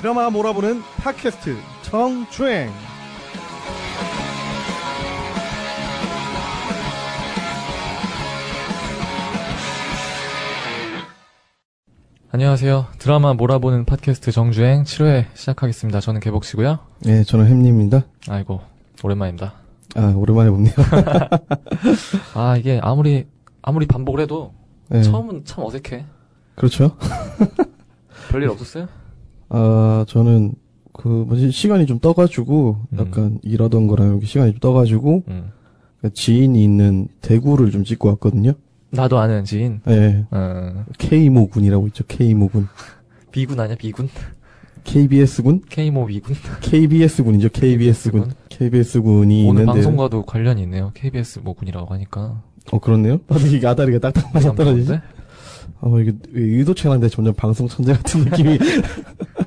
드라마 몰아보는 팟캐스트 정주행 안녕하세요. 드라마 몰아보는 팟캐스트 정주행 7회 시작하겠습니다. 저는 개복씨고요. 네 저는 햄님입니다 아이고 오랜만입니다. 아 오랜만에 봅네요 아 이게 아무리 아무리 반복을 해도 네, 처음은 참 어색해. 그렇죠 별일 없었어요? 아 저는 그 뭐지 시간이 좀 떠가지고 음. 약간 일하던 거랑 여기 시간이 좀 떠가지고 음. 그 지인이 있는 대구를 좀 찍고 왔거든요 나도 아는 지인. 네 어, K모 군이라고 있죠 K모군 비군 아니야 비군? KBS군 K모 비군? KBS군이죠 KBS군 KBS군이 오늘 있는데 방송과도 관련이 있네요. KBS 모 군이라고 하니까. 어 그렇네요 나도 이게 아다리가 딱딱 맞아 떨어지지 떨어지지? 아, 이게 의도치 않은데 점점 방송 천재 같은 느낌이.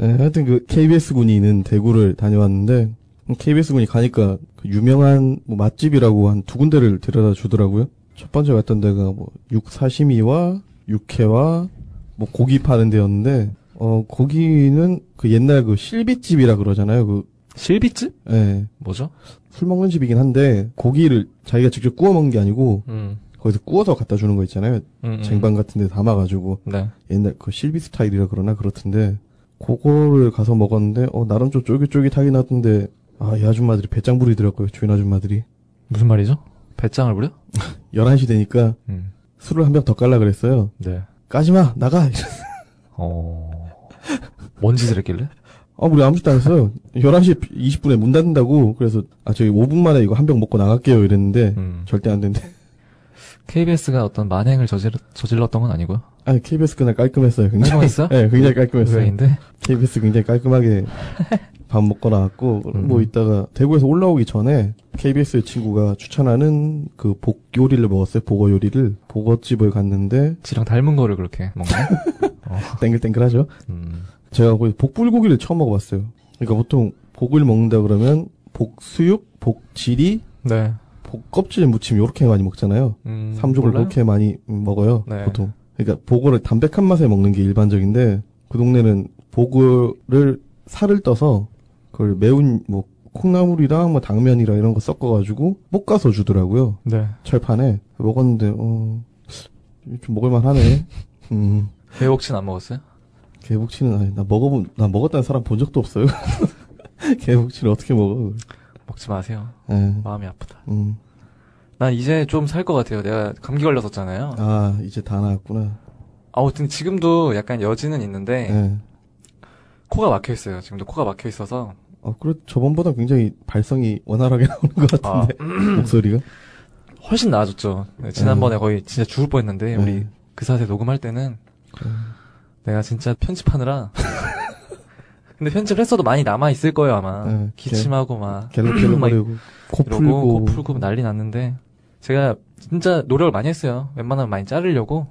예, 하여튼 그 KBS군이 있는 대구를 다녀왔는데, KBS군이 가니까 그 유명한 뭐 맛집이라고 한 두 군데를 데려다 주더라고요. 첫 번째 갔던 데가 뭐 육사시미와 육회와 뭐 고기 파는 데였는데, 어, 거기는 그 옛날 그 실비집이라 그러잖아요. 그, 실비집? 예, 뭐죠? 술 먹는 집이긴 한데, 고기를 자기가 직접 구워 먹는 게 아니고, 음. 거기서 구워서 갖다 주는 거 있잖아요. 음, 음. 쟁반 같은 데 담아가지고. 네. 옛날 그 실비 스타일이라 그러나 그렇던데 그거를 가서 먹었는데 어 나름 좀 쫄깃쫄깃하긴 하던데 아 이 아줌마들이 배짱 부리더라고요 주인 아줌마들이 무슨 말이죠? 배짱을 부려? 11시 되니까 음. 술을 한 병 더 깔라 그랬어요 네. 까지 마 나가 어. 뭔 짓을 했길래? 아 우리 아무 짓도 안 했어요 11시 20분에 문 닫는다고 그래서 아 저희 5분 만에 이거 한 병 먹고 나갈게요 이랬는데 음. 절대 안 된대 KBS가 어떤 만행을 저질, 저질렀던 건 아니고요. 아니 KBS 그날 깔끔했어요 굉장히 깔끔했어요? 네 굉장히 깔끔했어요 의외인데? KBS 굉장히 깔끔하게 밥 먹고 나왔고 음. 뭐 이따가 대구에서 올라오기 전에 KBS 친구가 추천하는 그 복 요리를 먹었어요. 보거 요리를 보거집을 갔는데 지랑 닮은 거를 그렇게 먹네? 어. 땡글땡글하죠. 음. 제가 거기 복불고기를 처음 먹어봤어요. 그러니까 보통 복을 먹는다 그러면 복수육, 복지리, 네. 복껍질 무침 요렇게 많이 먹잖아요. 음, 삼종을 몰라요? 그렇게 많이 먹어요. 네. 보통. 그러니까 보거를 담백한 맛에 먹는 게 일반적인데 그 동네는 보거를 살을 떠서 그걸 매운 뭐 콩나물이랑 뭐 당면이랑 이런 거 섞어가지고 볶아서 주더라고요. 네. 철판에 먹었는데 어. 좀 먹을만 하네. 음. 배옥치는 안 먹었어요? 개복치는 아니 나 먹어본 나 먹었다는 사람 본 적도 없어요. 개복치를 어떻게 먹어? 먹지 마세요. 예. 마음이 아프다. 음. 난 이제 좀 살 것 같아요. 내가 감기 걸렸었잖아요. 아 이제 다 나왔구나. 아무튼 지금도 약간 여지는 있는데, 예. 코가 막혀 있어요. 지금도 코가 막혀 있어서. 어 그래 저번보다 굉장히 발성이 원활하게 나오는 것 아, 같은데 목소리가. 훨씬 나아졌죠. 네, 지난번에 거의 진짜 죽을 뻔 했는데, 우리 네. 그 사세 녹음할 때는, 내가 진짜 편집하느라, 근데 편집을 했어도 많이 남아 있을 거예요, 아마. 네, 기침하고 막, 갤럭갤럭거리고 코 풀고. 코 풀고 난리 났는데, 제가 진짜 노력을 많이 했어요. 웬만하면 많이 자르려고.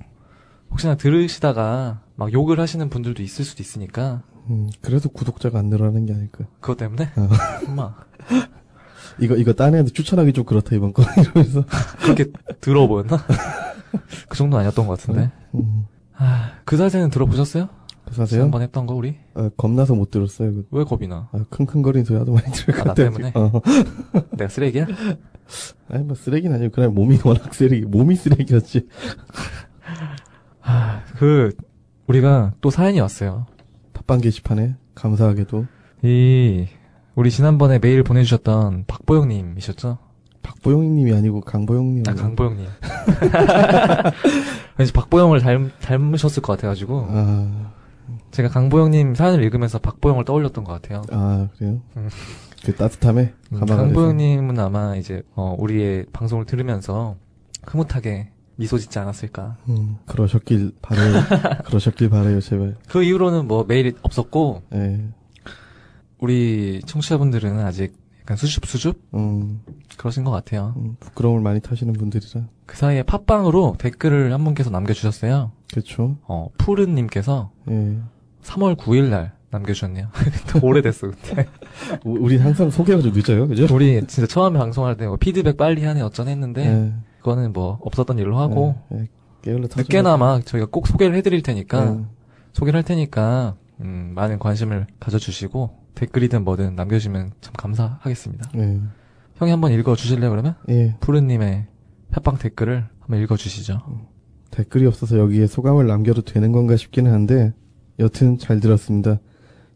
혹시나 들으시다가 막 욕을 하시는 분들도 있을 수도 있으니까, 음, 그래도 구독자가 안 늘어나는 게 아닐까. 그것 때문에? 어. 엄마. 이거 이거 딴 애한테 추천하기 좀 그렇다 이번 거 이러면서. 그렇게 더러워 보였나? 그 정도는 아니었던 것 같은데. 음, 아, 그 사세는 들어보셨어요? 그 사세요? 한번 했던 거, 우리? 아, 겁나서 못 들었어요. 그, 왜 겁이 나? 아, 킁킁거리는 소리 하도 많이 들을 아, 것나 같아요. 때문에? 어. 내가 쓰레기야? 아니 뭐 쓰레기는 아니고 그냥 몸이 워낙 쓰레기 몸이 쓰레기였지. 그, 우리가 또 사연이 왔어요. 팟빵 게시판에 감사하게도 이, 우리 지난번에 메일 보내주셨던 박보영님이셨죠? 박보영님이 아니고 강보영님. 아, 강보영님. 왠지 박보영을 닮, 닮으셨을 것 같아가지고, 아, 제가 강보영님 사연을 읽으면서 박보영을 떠올렸던 것 같아요. 아 그래요? 음. 그 따뜻함에 음. 강보영님은 아마 이제, 어, 우리의 방송을 들으면서 흐뭇하게 미소 짓지 않았을까. 음, 그러셨길 바래요. 그러셨길 바래요 제발. 그 이후로는 뭐 메일이 없었고, 예. 우리 청취자분들은 아직 약간 수줍 수줍 음, 그러신 것 같아요. 음, 부끄러움을 많이 타시는 분들이라. 그 사이에 팟빵으로 댓글을 한 분께서 남겨주셨어요. 그렇죠. 어, 푸른님께서 예. 3월 9일 날 남겨주셨네요. 오래됐어, 그때. 우- 우린 항상 소개가 좀 늦어요, 그죠? 우리 진짜 처음에 방송할 때 뭐 피드백 빨리 하네 어쩌네 했는데, 예. 그거는 뭐 없었던 일로 하고. 게을러 타죠. 늦게나마 저희가 꼭 소개를 해드릴 테니까, 예. 소개를 할 테니까, 음, 많은 관심을 가져주시고 댓글이든 뭐든 남겨주시면 참 감사하겠습니다. 예. 형이 한번 읽어주실래요 그러면? 예. 푸르님의 팟빵 댓글을 한번 읽어주시죠. 댓글이 없어서 여기에 소감을 남겨도 되는 건가 싶기는 한데 여튼 잘 들었습니다.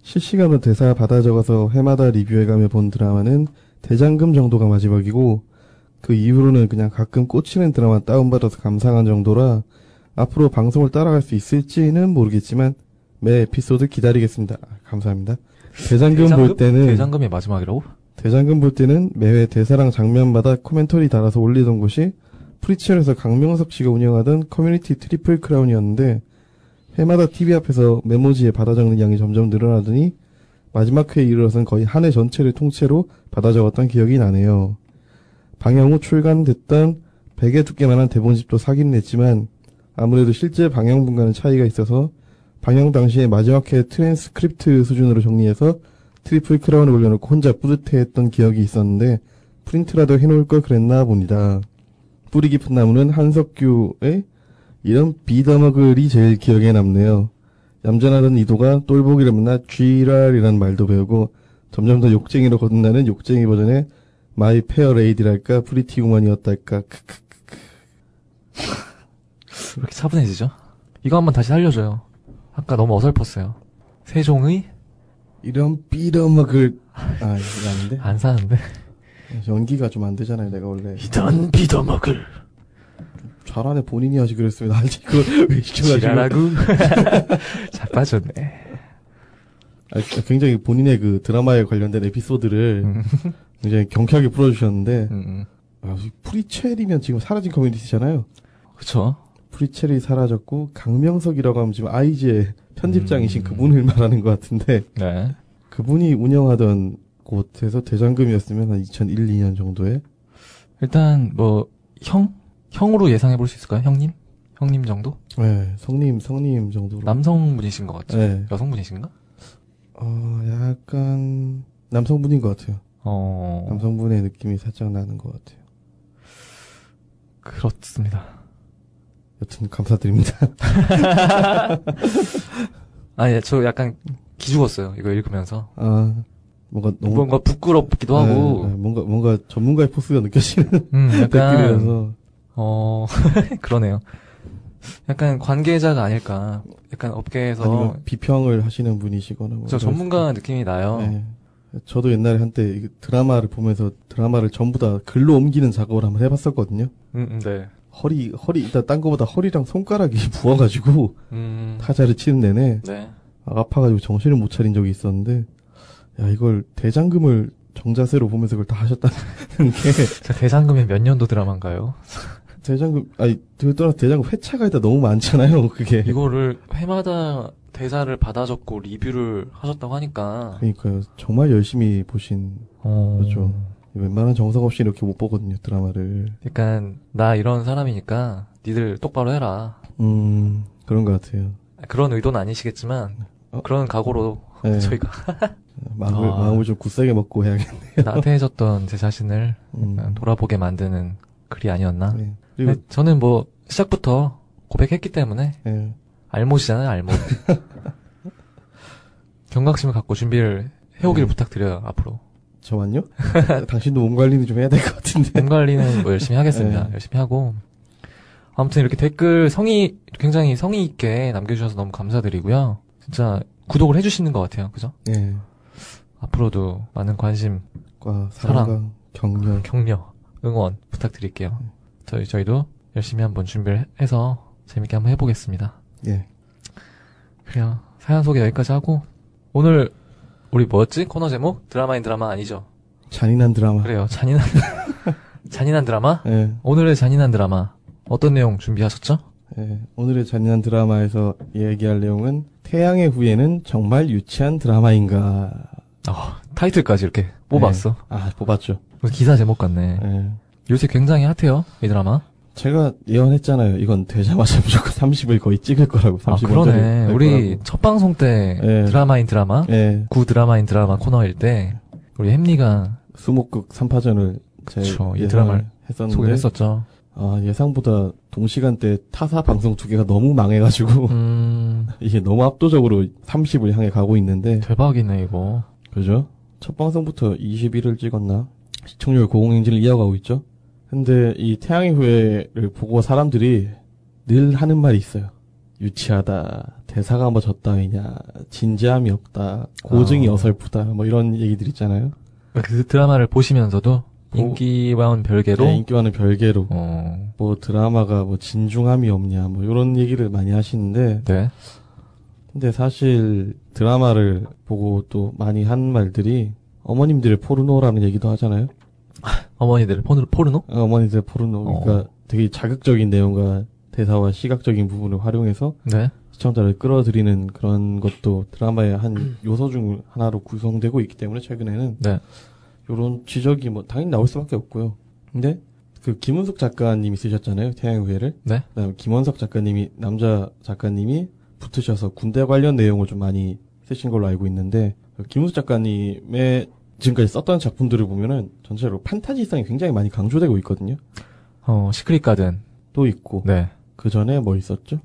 실시간으로 대사 받아 적어서 해마다 리뷰해가며 본 드라마는 대장금 정도가 마지막이고 그 이후로는 그냥 가끔 꽂히는 드라마 다운받아서 감상한 정도라 앞으로 방송을 따라갈 수 있을지는 모르겠지만 매 에피소드 기다리겠습니다. 아, 감사합니다. 대장금, 볼 때는 대장금이 마지막이라고? 대장금 볼 때는 매회 대사랑 장면마다 commentary 달아서 올리던 곳이 프리첼에서 강명석 씨가 운영하던 커뮤니티 트리플 크라운이었는데 해마다 TV 앞에서 메모지에 받아 적는 양이 점점 늘어나더니 마지막 회에 이르러서는 거의 한 해 전체를 통째로 받아 적었던 기억이 나네요. 방영 후 출간됐던 베개 두께만한 대본집도 사긴 했지만 아무래도 실제 방영 분과는 차이가 있어서 방영 당시에 마지막 회 트랜스크립트 수준으로 정리해서 트리플 크라운에 올려놓고 혼자 뿌듯해했던 기억이 있었는데 프린트라도 해놓을 걸 그랬나 봅니다. 뿌리 깊은 나무는 한석규의 이런 빌어먹을이 제일 기억에 남네요. 얌전하던 이도가 똘복이를 만나 지랄이라는 말도 배우고 점점 더 욕쟁이로 거듭나는 욕쟁이 버전의 My Fair Lady랄까 Pretty Woman이었달까 크크. 왜 이렇게 차분해지죠? 이거 한번 다시 살려줘요. 아까 너무 어설펐어요. 세종의 이런 빌어먹을 아 이거 아닌데 안 사는데. 연기가 좀 안 되잖아요 내가 원래 이런 빌어먹을 잘하네 본인이 하지 그랬으면 알지 그걸 왜 시켜가지고 지랄하고 잘 빠졌네. 아, 굉장히 본인의 그 드라마에 관련된 에피소드를 음, 굉장히 경쾌하게 풀어주셨는데 음, 음. 아, 프리첼이면 지금 사라진 커뮤니티잖아요. 그쵸. 프리첼이 사라졌고 강명석이라고 하면 지금 아이즈의 편집장이신 음. 그분을 말하는 것 같은데 네. 그분이 운영하던 곳에서 대장금이었으면 한 2001, 2년 정도에 일단 뭐 형? 형으로 예상해 볼 수 있을까요? 형님? 형님 정도? 네, 성님 성님 정도로 남성분이신 것 같죠? 네. 여성분이신가? 어 약간 남성분인 것 같아요. 어 남성분의 느낌이 살짝 나는 것 같아요. 그렇습니다. 여튼 감사드립니다. 아, 예, 저 약간 기죽었어요. 이거 읽으면서. 아 뭔가 너무 뭔가 부끄럽기도 하고, 네, 네, 뭔가 뭔가 전문가의 포스가 느껴지는 음, 약간, 댓글이라서 어, 그러네요. 약간 관계자가 아닐까. 약간 업계에서, 비평을 하시는 분이시거나 뭐 저 전문가 느낌이 나요. 네. 저도 옛날에 한때 이 드라마를 보면서 드라마를 전부 다 글로 옮기는 작업을 한번 해봤었거든요. 음, 음, 네. 허리 허리 일단 딴 거보다 허리랑 손가락이 부어가지고 음, 타자를 치는 내내 네. 아파가지고 정신을 못 차린 적이 있었는데 야 이걸 대장금을 정자세로 보면서 그걸 다 하셨다는 게저 대장금이 몇 년도 드라마인가요? 대장금 아니 그 떠나 대장금 회차가 일단 너무 많잖아요. 그게 이거를 회마다 대사를 받아 적고 리뷰를 하셨다고 하니까, 그러니까요 정말 열심히 보신 어, 그렇죠. 웬만한 정성 없이 이렇게 못 보거든요 드라마를. 약간, 나 이런 사람이니까, 니들 똑바로 해라. 음 그런 것 같아요. 그런 의도는 아니시겠지만, 어? 그런 각오로 네. 저희가 마음을 아. 마음을 좀 굳세게 먹고 해야겠네. 나태해졌던 제 자신을 음. 돌아보게 만드는 글이 아니었나. 네. 근데 저는 뭐 시작부터 고백했기 때문에 네. 알못이잖아요, 알못. 경각심을 갖고 준비를 해오기를 음. 부탁드려요, 앞으로. 저만요? 당신도 몸 관리는 좀 해야 될 것 같은데. 몸 관리는 뭐 열심히 하겠습니다. 네. 열심히 하고. 아무튼 이렇게 댓글 성의, 굉장히 성의 있게 남겨주셔서 너무 감사드리고요. 진짜 구독을 해주시는 것 같아요. 그죠? 네. 앞으로도 많은 관심, 과 사랑과 격려. 격려, 응원 부탁드릴게요. 저희, 저희도 열심히 한번 준비를 해- 해서 재밌게 한번 해보겠습니다. 예. 그래요. 사연 소개 여기까지 하고, 오늘, 우리 뭐였지? 코너 제목? 드라마인 드라마 아니죠? 잔인한 드라마. 그래요. 잔인한, 잔인한 드라마? 예. 오늘의 잔인한 드라마. 어떤 내용 준비하셨죠? 예. 오늘의 잔인한 드라마에서 얘기할 내용은 태양의 후예는 정말 유치한 드라마인가. 어, 타이틀까지 이렇게 뽑았어. 아, 뽑았죠. 기사 제목 같네. 예. 요새 굉장히 핫해요, 이 드라마. 제가 예언했잖아요. 이건 되자마자 무조건 30을 거의 찍을 거라고. 아, 30 그러네. 우리 거라고. 첫 방송 때 예. 드라마인 드라마, 예. 구 드라마인 드라마 코너일 때, 우리 햄리가 수목극 3파전을 제 그쵸, 이 예상을 드라마를 했었는데 소개를 했었죠. 아, 예상보다 동시간대 타사 방송 두 개가 너무 망해가지고 음, 이게 너무 압도적으로 30을 향해 가고 있는데 대박이네, 이거. 그죠? 첫 방송부터 21을 찍었나? 시청률 고공행진을 이어가고 있죠? 근데 이 태양의 후예를 보고 사람들이 늘 하는 말이 있어요. 유치하다, 대사가 뭐 졌다이냐, 진지함이 없다, 고증이 아. 어설프다, 뭐 이런 얘기들 있잖아요. 그 드라마를 보시면서도 보- 인기와는 별개로, 네, 인기와는 별개로 어, 뭐 드라마가 뭐 진중함이 없냐, 뭐 이런 얘기를 많이 하시는데 네. 근데 사실 드라마를 보고 또 많이 한 말들이 어머님들의 포르노라는 얘기도 하잖아요. 어머니들 포르, 포르노? 어, 어머니들 포르노. 어. 그러니까 되게 자극적인 내용과 대사와 시각적인 부분을 활용해서 네. 시청자를 끌어들이는 그런 것도 드라마의 한 요소 중 하나로 구성되고 있기 때문에 최근에는 네. 요런 지적이 뭐 당연히 나올 수밖에 없고요. 근데 그 김은숙 작가님이 쓰셨잖아요. 태양의 후예를. 네. 그다음에 김원석 작가님이 남자 작가님이 붙으셔서 군대 관련 내용을 좀 많이 쓰신 걸로 알고 있는데 그 김은숙 작가님의 지금까지 썼던 작품들을 보면은 전체로 판타지성이 굉장히 많이 강조되고 있거든요. 어, 시크릿 가든. 또 있고 네. 그 전에 뭐 있었죠?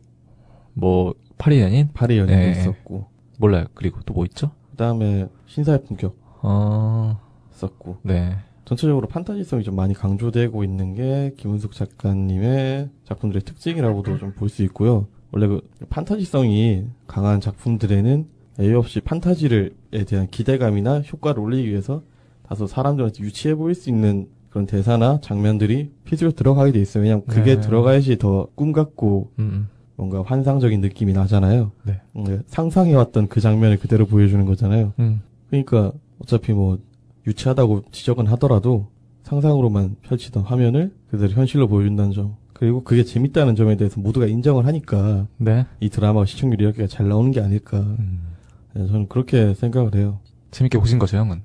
뭐, 파리 연인? 파리 연인도 네. 있었고 몰라요. 그리고 또 뭐 있죠? 그 다음에 신사의 품격 어, 있었고 네. 전체적으로 판타지성이 좀 많이 강조되고 있는 게 김은숙 작가님의 작품들의 특징이라고도 좀 볼 수 있고요. 원래 그 판타지성이 강한 작품들에는 예의 없이 판타지를에 대한 기대감이나 효과를 올리기 위해서 다소 사람들한테 유치해 보일 수 있는 그런 대사나 장면들이 필수로 들어가게 돼 있어요. 왜냐면 그게 네. 들어가야지 더 꿈 같고 음, 뭔가 환상적인 느낌이 나잖아요. 네. 음, 상상해왔던 그 장면을 그대로 보여주는 거잖아요. 음. 그러니까 어차피 뭐 유치하다고 지적은 하더라도 상상으로만 펼치던 화면을 그대로 현실로 보여준다는 점 그리고 그게 재밌다는 점에 대해서 모두가 인정을 하니까 네. 이 드라마가 시청률이 이렇게 잘 나오는 게 아닐까 음. 네, 저는 그렇게 생각을 해요 재밌게 보신 거죠, 형은?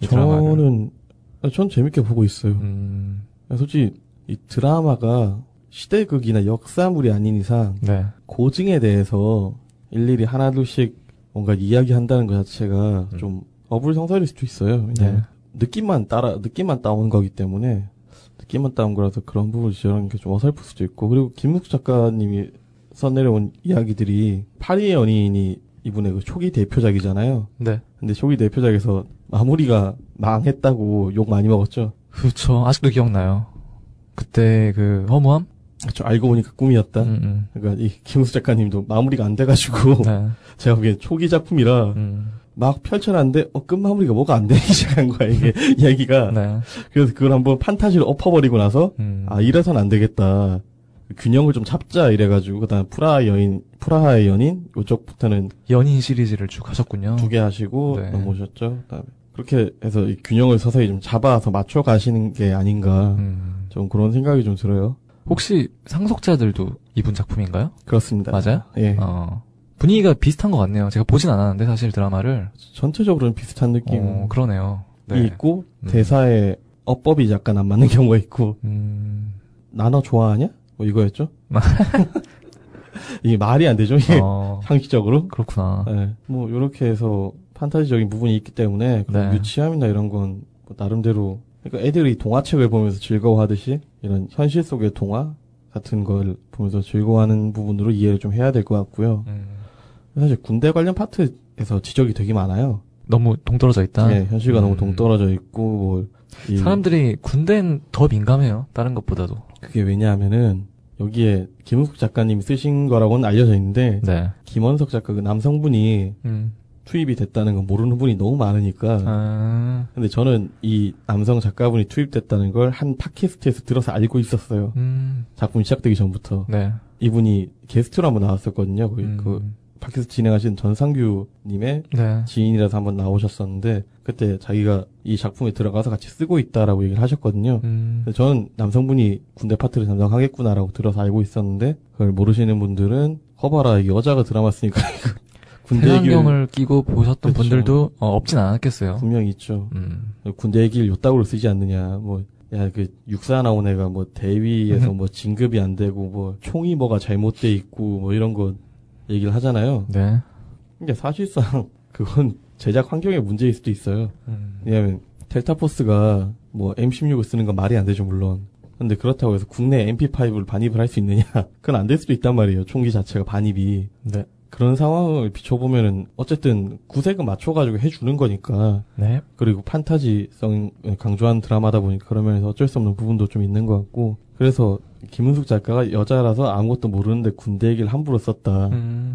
저는 아, 전 재밌게 보고 있어요 음, 솔직히 이 드라마가 시대극이나 역사물이 아닌 이상 네. 고증에 대해서 일일이 하나둘씩 뭔가 이야기한다는 것 자체가 음. 좀 어불성설일 수도 있어요. 네. 느낌만 따라 느낌만 따온 거기 때문에 느낌만 따온 거라서 그런 부분을 지적하는 게 좀 어설플 수도 있고 그리고 김묵 작가님이 써내려온 이야기들이 파리의 연인이 이분의 그 초기 대표작이잖아요. 네. 근데 초기 대표작에서 마무리가 망했다고 욕 많이 먹었죠. 그렇죠. 아직도 기억나요. 그때 그 허무함? 저 알고 보니까 꿈이었다. 음, 음. 그러니까 이 김우수 작가님도 마무리가 안 돼가지고 네. 제가 보기엔 초기 작품이라 음. 막 펼쳐놨는데 어 끝 마무리가 뭐가 안 되기 시작한 거야 이게 이야기가 네. 그래서 그걸 한번 판타지를 엎어버리고 나서 음. 아 이래선 안 되겠다 균형을 좀 잡자 이래가지고 그다음 프라하 여인 프라하의 연인 요쪽부터는 연인 시리즈를 쭉 하셨군요. 두 개 하시고 네. 넘어오셨죠 그다음에 그렇게 해서 이 균형을 서서히 좀 잡아서 맞춰 가시는 게 아닌가 음. 좀 그런 생각이 좀 들어요 혹시 상속자들도 이분 작품인가요? 그렇습니다 맞아요? 예 어. 분위기가 비슷한 것 같네요. 제가 보진 않았는데 사실 드라마를. 전체적으로는 비슷한 느낌이 어, 그러네요. 네. 있고 음. 대사의 어법이 약간 안 맞는 경우가 있고 음. 나너 좋아하냐? 뭐 이거였죠? 이게 말이 안 되죠, 이게 어, 상식적으로. 그렇구나. 네. 뭐 이렇게 해서 판타지적인 부분이 있기 때문에 그런 네. 유치함이나 이런 건뭐 나름대로 그러니까 애들이 동화책을 보면서 즐거워하듯이 이런 현실 속의 동화 같은 걸 보면서 즐거워하는 부분으로 이해를 좀 해야 될 것 같고요. 음. 사실 군대 관련 파트에서 지적이 되게 많아요. 너무 동떨어져 있다. 네, 현실과 너무 음. 동떨어져 있고 뭐 이- 사람들이 군대는 더 민감해요. 다른 것보다도. 그게 왜냐하면은 여기에 김은숙 작가님이 쓰신 거라고는 알려져 있는데 네. 김원석 작가 그 남성분이 음. 투입이 됐다는 건 모르는 분이 너무 많으니까. 아, 근데 저는 이 남성 작가분이 투입됐다는 걸 한 팟캐스트에서 들어서 알고 있었어요. 음. 작품이 시작되기 전부터. 네. 이분이 게스트로 한번 나왔었거든요. 그, 음. 그 팟캐스트 진행하신 전상규님의 네. 지인이라서 한번 나오셨었는데 그때 자기가 이 작품에 들어가서 같이 쓰고 있다라고 얘기를 하셨거든요. 음. 저는 남성분이 군대 파트를 담당하겠구나라고 들어서 알고 있었는데 그걸 모르시는 분들은 허봐라 이게 여자가 드라마 쓰니까 군대 얘기를 끼고 보셨던 그렇죠. 분들도 어, 없진 않았겠어요. 분명 히 있죠. 음. 군대 얘기를 요따구로 쓰지 않느냐. 뭐, 야, 그, 육사 나온 애가 뭐, 대위에서 음. 뭐, 진급이 안 되고, 뭐, 총이 뭐가 잘못돼 있고, 뭐, 이런 거 얘기를 하잖아요. 네. 근데 사실상, 그건 제작 환경의 문제일 수도 있어요. 음. 왜냐면, 델타포스가 뭐, M16을 쓰는 건 말이 안 되죠, 물론. 근데 그렇다고 해서 국내 MP5를 반입을 할 수 있느냐? 그건 안 될 수도 있단 말이에요. 총기 자체가 반입이. 네. 그런 상황을 비춰보면은 어쨌든 구색은 맞춰가지고 해주는 거니까 네. 그리고 판타지성 강조한 드라마다 보니까 그런 면에서 어쩔 수 없는 부분도 좀 있는 것 같고 그래서 김은숙 작가가 여자라서 아무것도 모르는데 군대 얘기를 함부로 썼다라는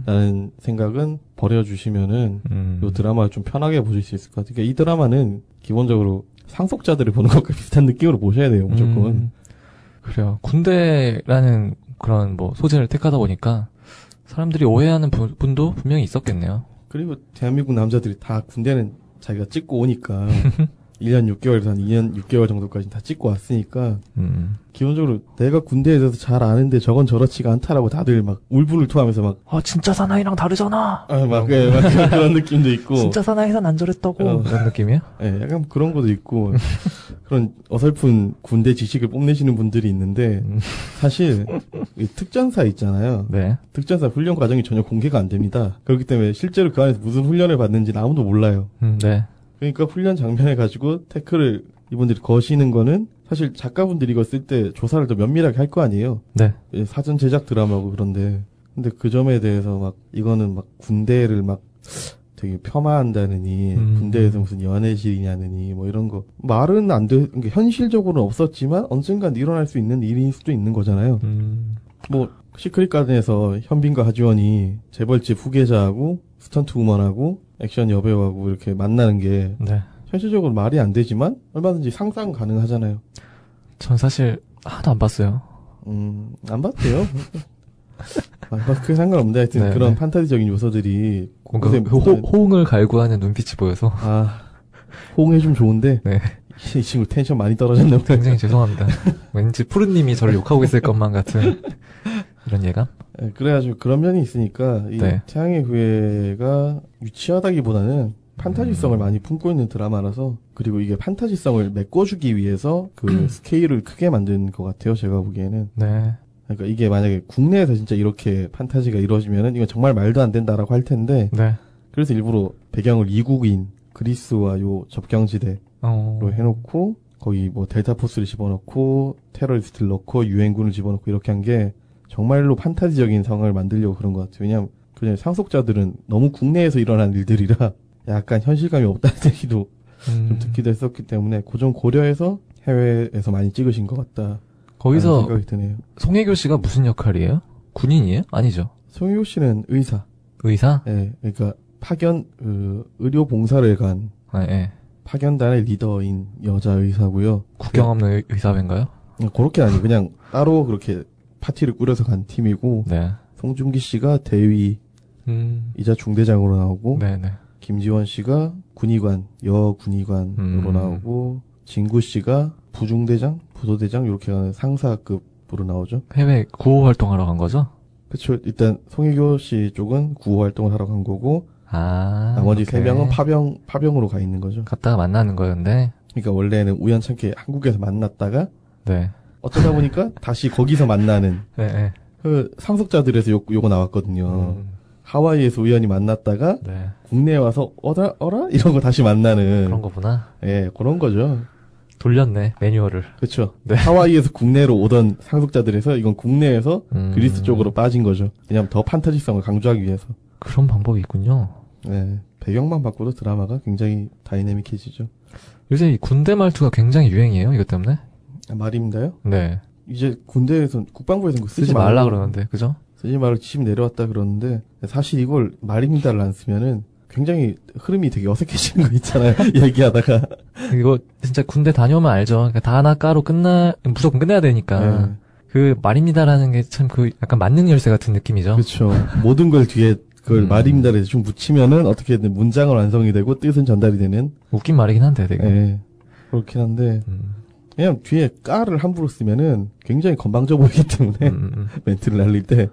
음. 생각은 버려주시면은 음. 이 드라마를 좀 편하게 보실 수 있을 것 같아요. 그러니까 이 드라마는 기본적으로 상속자들을 보는 것과 비슷한 느낌으로 보셔야 돼요, 무조건. 음. 그래요. 군대라는 그런 뭐 소재를 택하다 보니까 사람들이 오해하는 부- 분도 분명히 있었겠네요. 그리고 대한민국 남자들이 다 군대는 자기가 찍고 오니까 1년 6개월에서 한 2년 6개월 정도까지 다 찍고 왔으니까 음. 기본적으로 내가 군대에 대해서 잘 아는데 저건 저렇지가 않다라고 다들 막 울분을 토하면서 막 아 진짜 사나이랑 다르잖아. 아, 막, 예, 막 그런- 그런 느낌도 있고. 진짜 사나이선 안 저랬다고. 어. 그런 느낌이야? 예, 약간 그런 것도 있고. 그런 어설픈 군대 지식을 뽐내시는 분들이 있는데, 음. 사실, 이 특전사 있잖아요. 네. 특전사 훈련 과정이 전혀 공개가 안 됩니다. 그렇기 때문에 실제로 그 안에서 무슨 훈련을 받는지는 아무도 몰라요. 음, 네. 그러니까 훈련 장면을 가지고 태클을 이분들이 거시는 거는 사실 작가분들이 이걸 쓸때 조사를 더 면밀하게 할 거 아니에요. 네. 예, 사전 제작 드라마고 그런데 근데 그 점에 대해서 막 이거는 막 군대를 막 되게 폄하한다느니 음. 군대에서 무슨 연애질이냐느니 뭐 이런 거 말은 안 돼. 그러니까 현실적으로는 없었지만 언젠간 일어날 수 있는 일일 수도 있는 거잖아요. 음. 뭐 시크릿 가든에서 현빈과 하지원이 재벌집 후계자하고 stunt woman하고 액션 여배우하고 이렇게 만나는 게 네. 현실적으로 말이 안 되지만 얼마든지 상상 가능하잖아요. 전 사실 하나도 안 봤어요. 음, 안 봤대요. 크게 상관없는데 하여튼 네, 그런 네. 판타지적인 요소들이 뭔가 곳곳에 호, 호응을 갈구하는 눈빛이 보여서 아 호응해주면 좋은데 네. 이 친구 텐션 많이 떨어졌나 보다. 굉장히 죄송합니다. 왠지 푸른님이 저를 욕하고 있을 것만 같은 이런 예감? 예, 그래가지고 그런 면이 있으니까 이 네. 태양의 후예가 유치하다기보다는 판타지성을 음. 많이 품고 있는 드라마라서 그리고 이게 판타지성을 메꿔주기 위해서 그 음. 스케일을 크게 만든 것 같아요. 제가 보기에는 네. 그러니까 이게 만약에 국내에서 진짜 이렇게 판타지가 이루어지면은 이건 정말 말도 안 된다라고 할 텐데 네. 그래서 일부러 배경을 이국인 그리스와 요 접경지대로 어. 해놓고 거기 뭐 델타 포스를 집어넣고 테러리스트를 넣고 유엔군을 집어넣고 이렇게 한 게 정말로 판타지적인 상황을 만들려고 그런 것 같아요. 왜냐하면 그냥 상속자들은 너무 국내에서 일어난 일들이라 약간 현실감이 없다는 얘기도 음. 좀 듣기도 했었기 때문에 그점 고려해서 해외에서 많이 찍으신 것 같다. 거기서 생각이 드네요. 송혜교 씨가 무슨 역할이에요? 군인이에요? 아니죠. 송혜교 씨는 의사. 의사? 예, 그러니까 파견 그 의료 봉사를 간 아, 예. 파견단의 리더인 여자 의사고요. 국경 없는 의- 의사인가요? 그렇게 아니 그냥 따로 그렇게 파티를 꾸려서 간 팀이고 네. 송중기 씨가 대위이자 음. 중대장으로 나오고 네네. 김지원 씨가 군의관 여 군의관으로 음. 나오고 진구 씨가 부중대장 부소대장 이렇게 가는 상사급으로 나오죠. 해외 구호 활동하러 간 거죠? 그렇죠. 일단 송혜교 씨 쪽은 구호 활동을 하러 간 거고 아. 나머지 세. 명은 파병 파병으로 가 있는 거죠. 갔다가 만나는 거였는데. 그러니까 원래는 우연찮게 한국에서 만났다가 네. 어쩌다 보니까 다시 거기서 만나는 네. 네. 그 상속자들에서 요, 요거 나왔거든요. 음. 하와이에서 우연히 만났다가 네. 국내에 와서 어라 어라 이러고 다시 만나는 그런 거구나. 예 그런 거죠. 돌렸네 매뉴얼을. 그렇죠. 네. 하와이에서 국내로 오던 상속자들에서 이건 국내에서 음. 그리스 쪽으로 빠진 거죠. 왜냐하면 더 판타지성을 강조하기 위해서. 그런 방법이 있군요. 네. 배경만 바꿔도 드라마가 굉장히 다이내믹해지죠. 요새 이 군대 말투가 굉장히 유행이에요. 이것 때문에. 아, 말입니다요? 네. 이제 군대에서 국방부에서 그 쓰지, 쓰지 말라고 말라 그러는데 그죠? 쓰지 말고 지금 내려왔다 그러는데 사실 이걸 말입니다를 안 쓰면은 굉장히 흐름이 되게 어색해지는 거 있잖아요. 얘기하다가. 이거 진짜 군대 다녀오면 알죠. 그러니까 다나까로 끝나 무조건 끝내야 되니까. 네. 그 말입니다라는 게 참 그 약간 만능 열쇠 같은 느낌이죠. 그렇죠. 모든 걸 뒤에 그걸 음. 말입니다를 대충 붙이면은 어떻게든 문장으로 완성이 되고 뜻은 전달이 되는. 웃긴 말이긴 한데 되게. 예. 그렇긴 한데 음, 그냥 뒤에 까를 함부로 쓰면은 굉장히 건방져 보이기 때문에 음, 음. 멘트를 날릴 때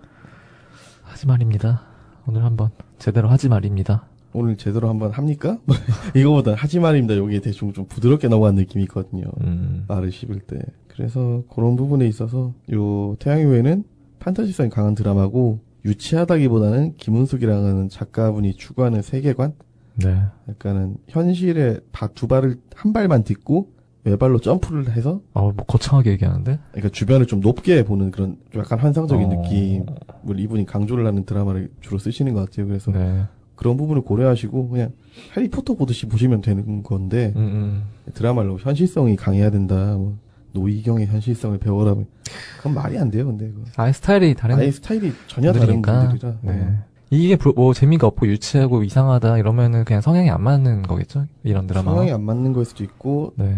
하지 말입니다. 오늘 한번 제대로 하지 말입니다. 오늘 제대로 한번 합니까? 뭐 이거보다 하지 말입니다. 여기에 대충 좀 부드럽게 넘어간 느낌이 있거든요. 음, 말을 씹을 때. 그래서 그런 부분에 있어서 요 태양의 후예는 판타지성이 강한 드라마고 유치하다기보다는 김은숙이라는 작가분이 추구하는 세계관 네. 약간은 현실에 바, 두 발을 한 발만 딛고 외발로 점프를 해서 어, 뭐 거창하게 얘기하는데? 그러니까 주변을 좀 높게 보는 그런 좀 약간 환상적인 어. 느낌을 이분이 강조를 하는 드라마를 주로 쓰시는 것 같아요. 그래서 네. 그런 부분을 고려하시고 그냥 해리포터 보듯이 보시면 되는 건데 음, 음. 드라마로 현실성이 강해야 된다. 뭐 노이경의 현실성을 배워라. 뭐 그건 말이 안 돼요. 근데 그거. 아예 스타일이 다른 아예 스타일이 전혀 다른 분들이니까. 분들이라. 네. 어. 이게 부- 뭐 재미가 없고 유치하고 이상하다 이러면은 그냥 성향이 안 맞는 거겠죠? 이런 드라마. 상황이 안 맞는 거일 수도 있고 네.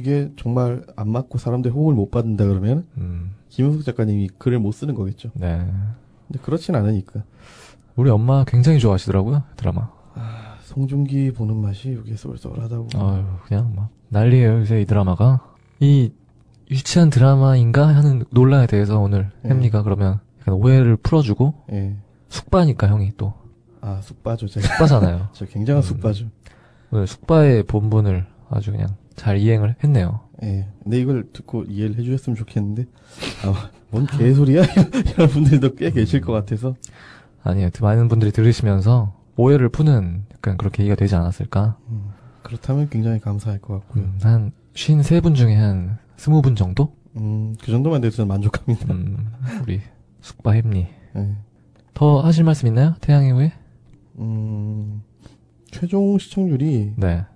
그게 정말 안 맞고 사람들 호응을 못 받는다 그러면 음. 김은숙 작가님이 글을 못 쓰는 거겠죠. 네. 근데 그렇진 않으니까. 우리 엄마 굉장히 좋아하시더라고요, 드라마. 송중기 보는 맛이 이게 쏠쏠하다고. 아유, 그냥 막 난리예요, 요새 이 드라마가. 이 유치한 드라마인가 하는 논란에 대해서 오늘 네. 햄리가 그러면 약간 오해를 풀어주고 예. 숙바니까 형이 또 아 숙바죠. 제가 숙바잖아요. 저 굉장한 음. 숙바죠. 오늘 숙바의 본분을 아주 그냥 잘 이행을 했네요. 예. 근데 이걸 듣고 이해를 해주셨으면 좋겠는데 아마 뭔 개소리야 이런 분들도 꽤 계실 것 같아서 아니에요. 많은 분들이 들으시면서 오해를 푸는 약간 그런 계기가 되지 않았을까. 음, 그렇다면 굉장히 감사할 것 같고요. 음, 한 53분 중에 한 20분 정도? 음, 그 정도만 저는 만족합니다. 음, 우리 숙바 햄리. 예. 더 하실 말씀 있나요? 태양의 후예? 음, 최종 시청률이 네.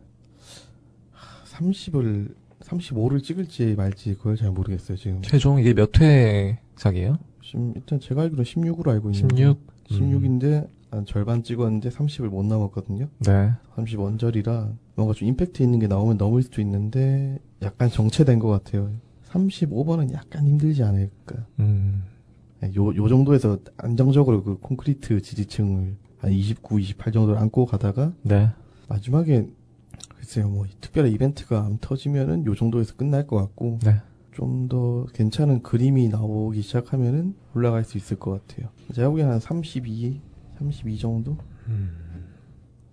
30을 35를 찍을지 말지 그걸 잘 모르겠어요 지금. 최종 이게 몇 회작이에요? 심- 일단 제가 알기로 16으로 알고 있는데 16? 16인데 한 절반 찍었는데 30을 못 넘었거든요. 네. 30 원절이라 뭔가 좀 임팩트 있는 게 나오면 넘을 수도 있는데 약간 정체된 것 같아요. 35번은 약간 힘들지 않을까. 음, 요, 요 정도에서 안정적으로 그 콘크리트 지지층을 한 29, 28 정도를 안고 가다가 네. 마지막에 글쎄요 뭐 특별한 이벤트가 안 터지면은 요 정도에서 끝날 것 같고 네. 좀 더 괜찮은 그림이 나오기 시작하면은 올라갈 수 있을 것 같아요. 제가 보기엔 한 32, 32 정도? 음.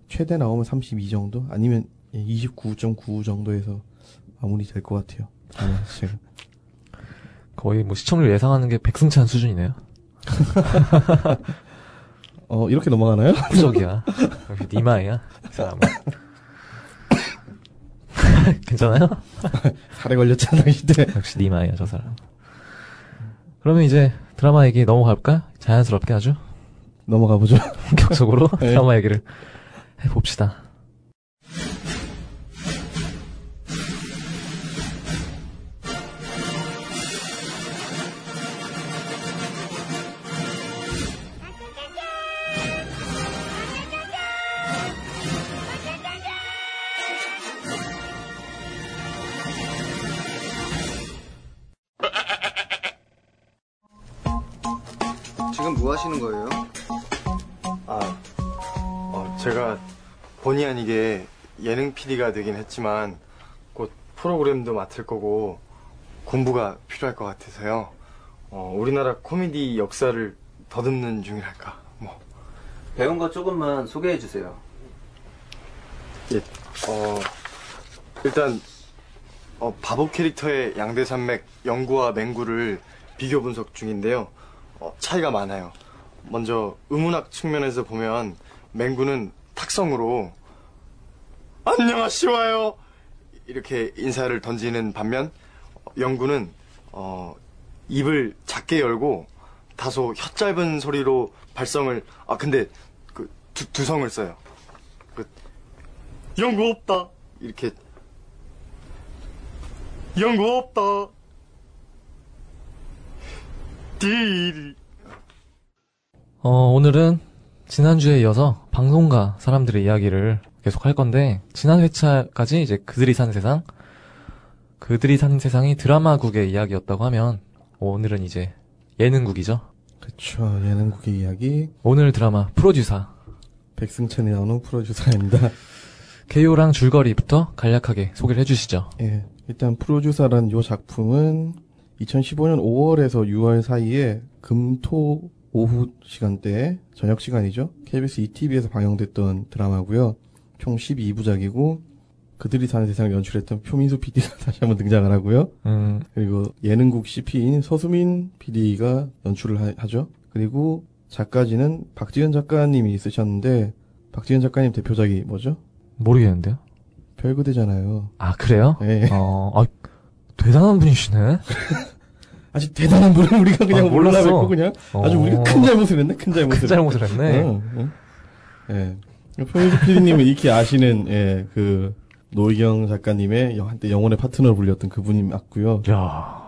최대 나오면 32 정도? 아니면 29.9 정도에서 마무리 될 것 같아요. 제가. 거의 뭐 시청률 예상하는 게 백승찬 수준이네요. 어, 이렇게 넘어가나요? 압도적이야. 역시 니마이야. 이 사람은. 괜찮아요? 살에 걸렸잖아, 당시 때. 역시 니마이야, 저 사람. 그러면 이제 드라마 얘기 넘어갈까? 자연스럽게 아주 넘어가 보죠. 본격적으로 네. 드라마 얘기를 해봅시다. PD가 되긴 했지만 곧 프로그램도 맡을 거고 공부가 필요할 것 같아서요. 어, 우리나라 코미디 역사를 더듬는 중이랄까. 뭐, 배운 거 조금만 소개해 주세요. 예, 어, 일단 어, 바보 캐릭터의 양대산맥 영구와 맹구를 비교 분석 중인데요. 어, 차이가 많아요. 먼저 의문학 측면에서 보면 맹구는 탁성으로 안녕하시와요 이렇게 인사를 던지는 반면 어, 영구는 어, 입을 작게 열고 다소 혀 짧은 소리로 발성을 아 근데 그 두, 두성을 써요. 그 연구 없다. 이렇게 연구 없다. 딜. 어, 오늘은 지난주에 이어서 방송가 사람들의 이야기를 계속 할 건데, 지난 회차까지 이제 그들이 사는 세상, 그들이 사는 세상이 드라마국의 이야기였다고 하면, 오늘은 이제 예능국이죠. 그쵸. 예능국의 이야기. 오늘 드라마 프로듀사, 백승찬이 나오는 프로듀서입니다. 개요랑 줄거리부터 간략하게 소개를 해주시죠. 예. 일단 프로듀서란 요 작품은 2015년 5월에서 6월 사이에 금토 오후 시간대에 저녁 시간이죠. KBS ETV에서 방영됐던 드라마고요. 총 12부작이고 그들이 사는 세상을 연출했던 표민수 PD가 다시 한번 등장을 하고요. 음, 그리고 예능국 CP인 서수민 PD가 연출을 하, 하죠. 그리고 작가진은 박지현 작가님이 쓰셨는데 박지현 작가님 대표작이 뭐죠? 모르겠는데요. 별그대잖아요. 아, 그래요? 예. 어, 아, 대단한 분이시네. 아주 대단한 분은 우리가 그냥 아, 몰라 몰랐어. 뵙고 그냥 아주 어, 우리가 큰 잘못을 했네. 큰 잘못을. 큰 잘못을 했네. 응, 응. 예. 표현수 PD님은 익히 아시는 예, 그 노희경 작가님의 영- 한때 영혼의 파트너로 불렸던 그분이 맞고요. 야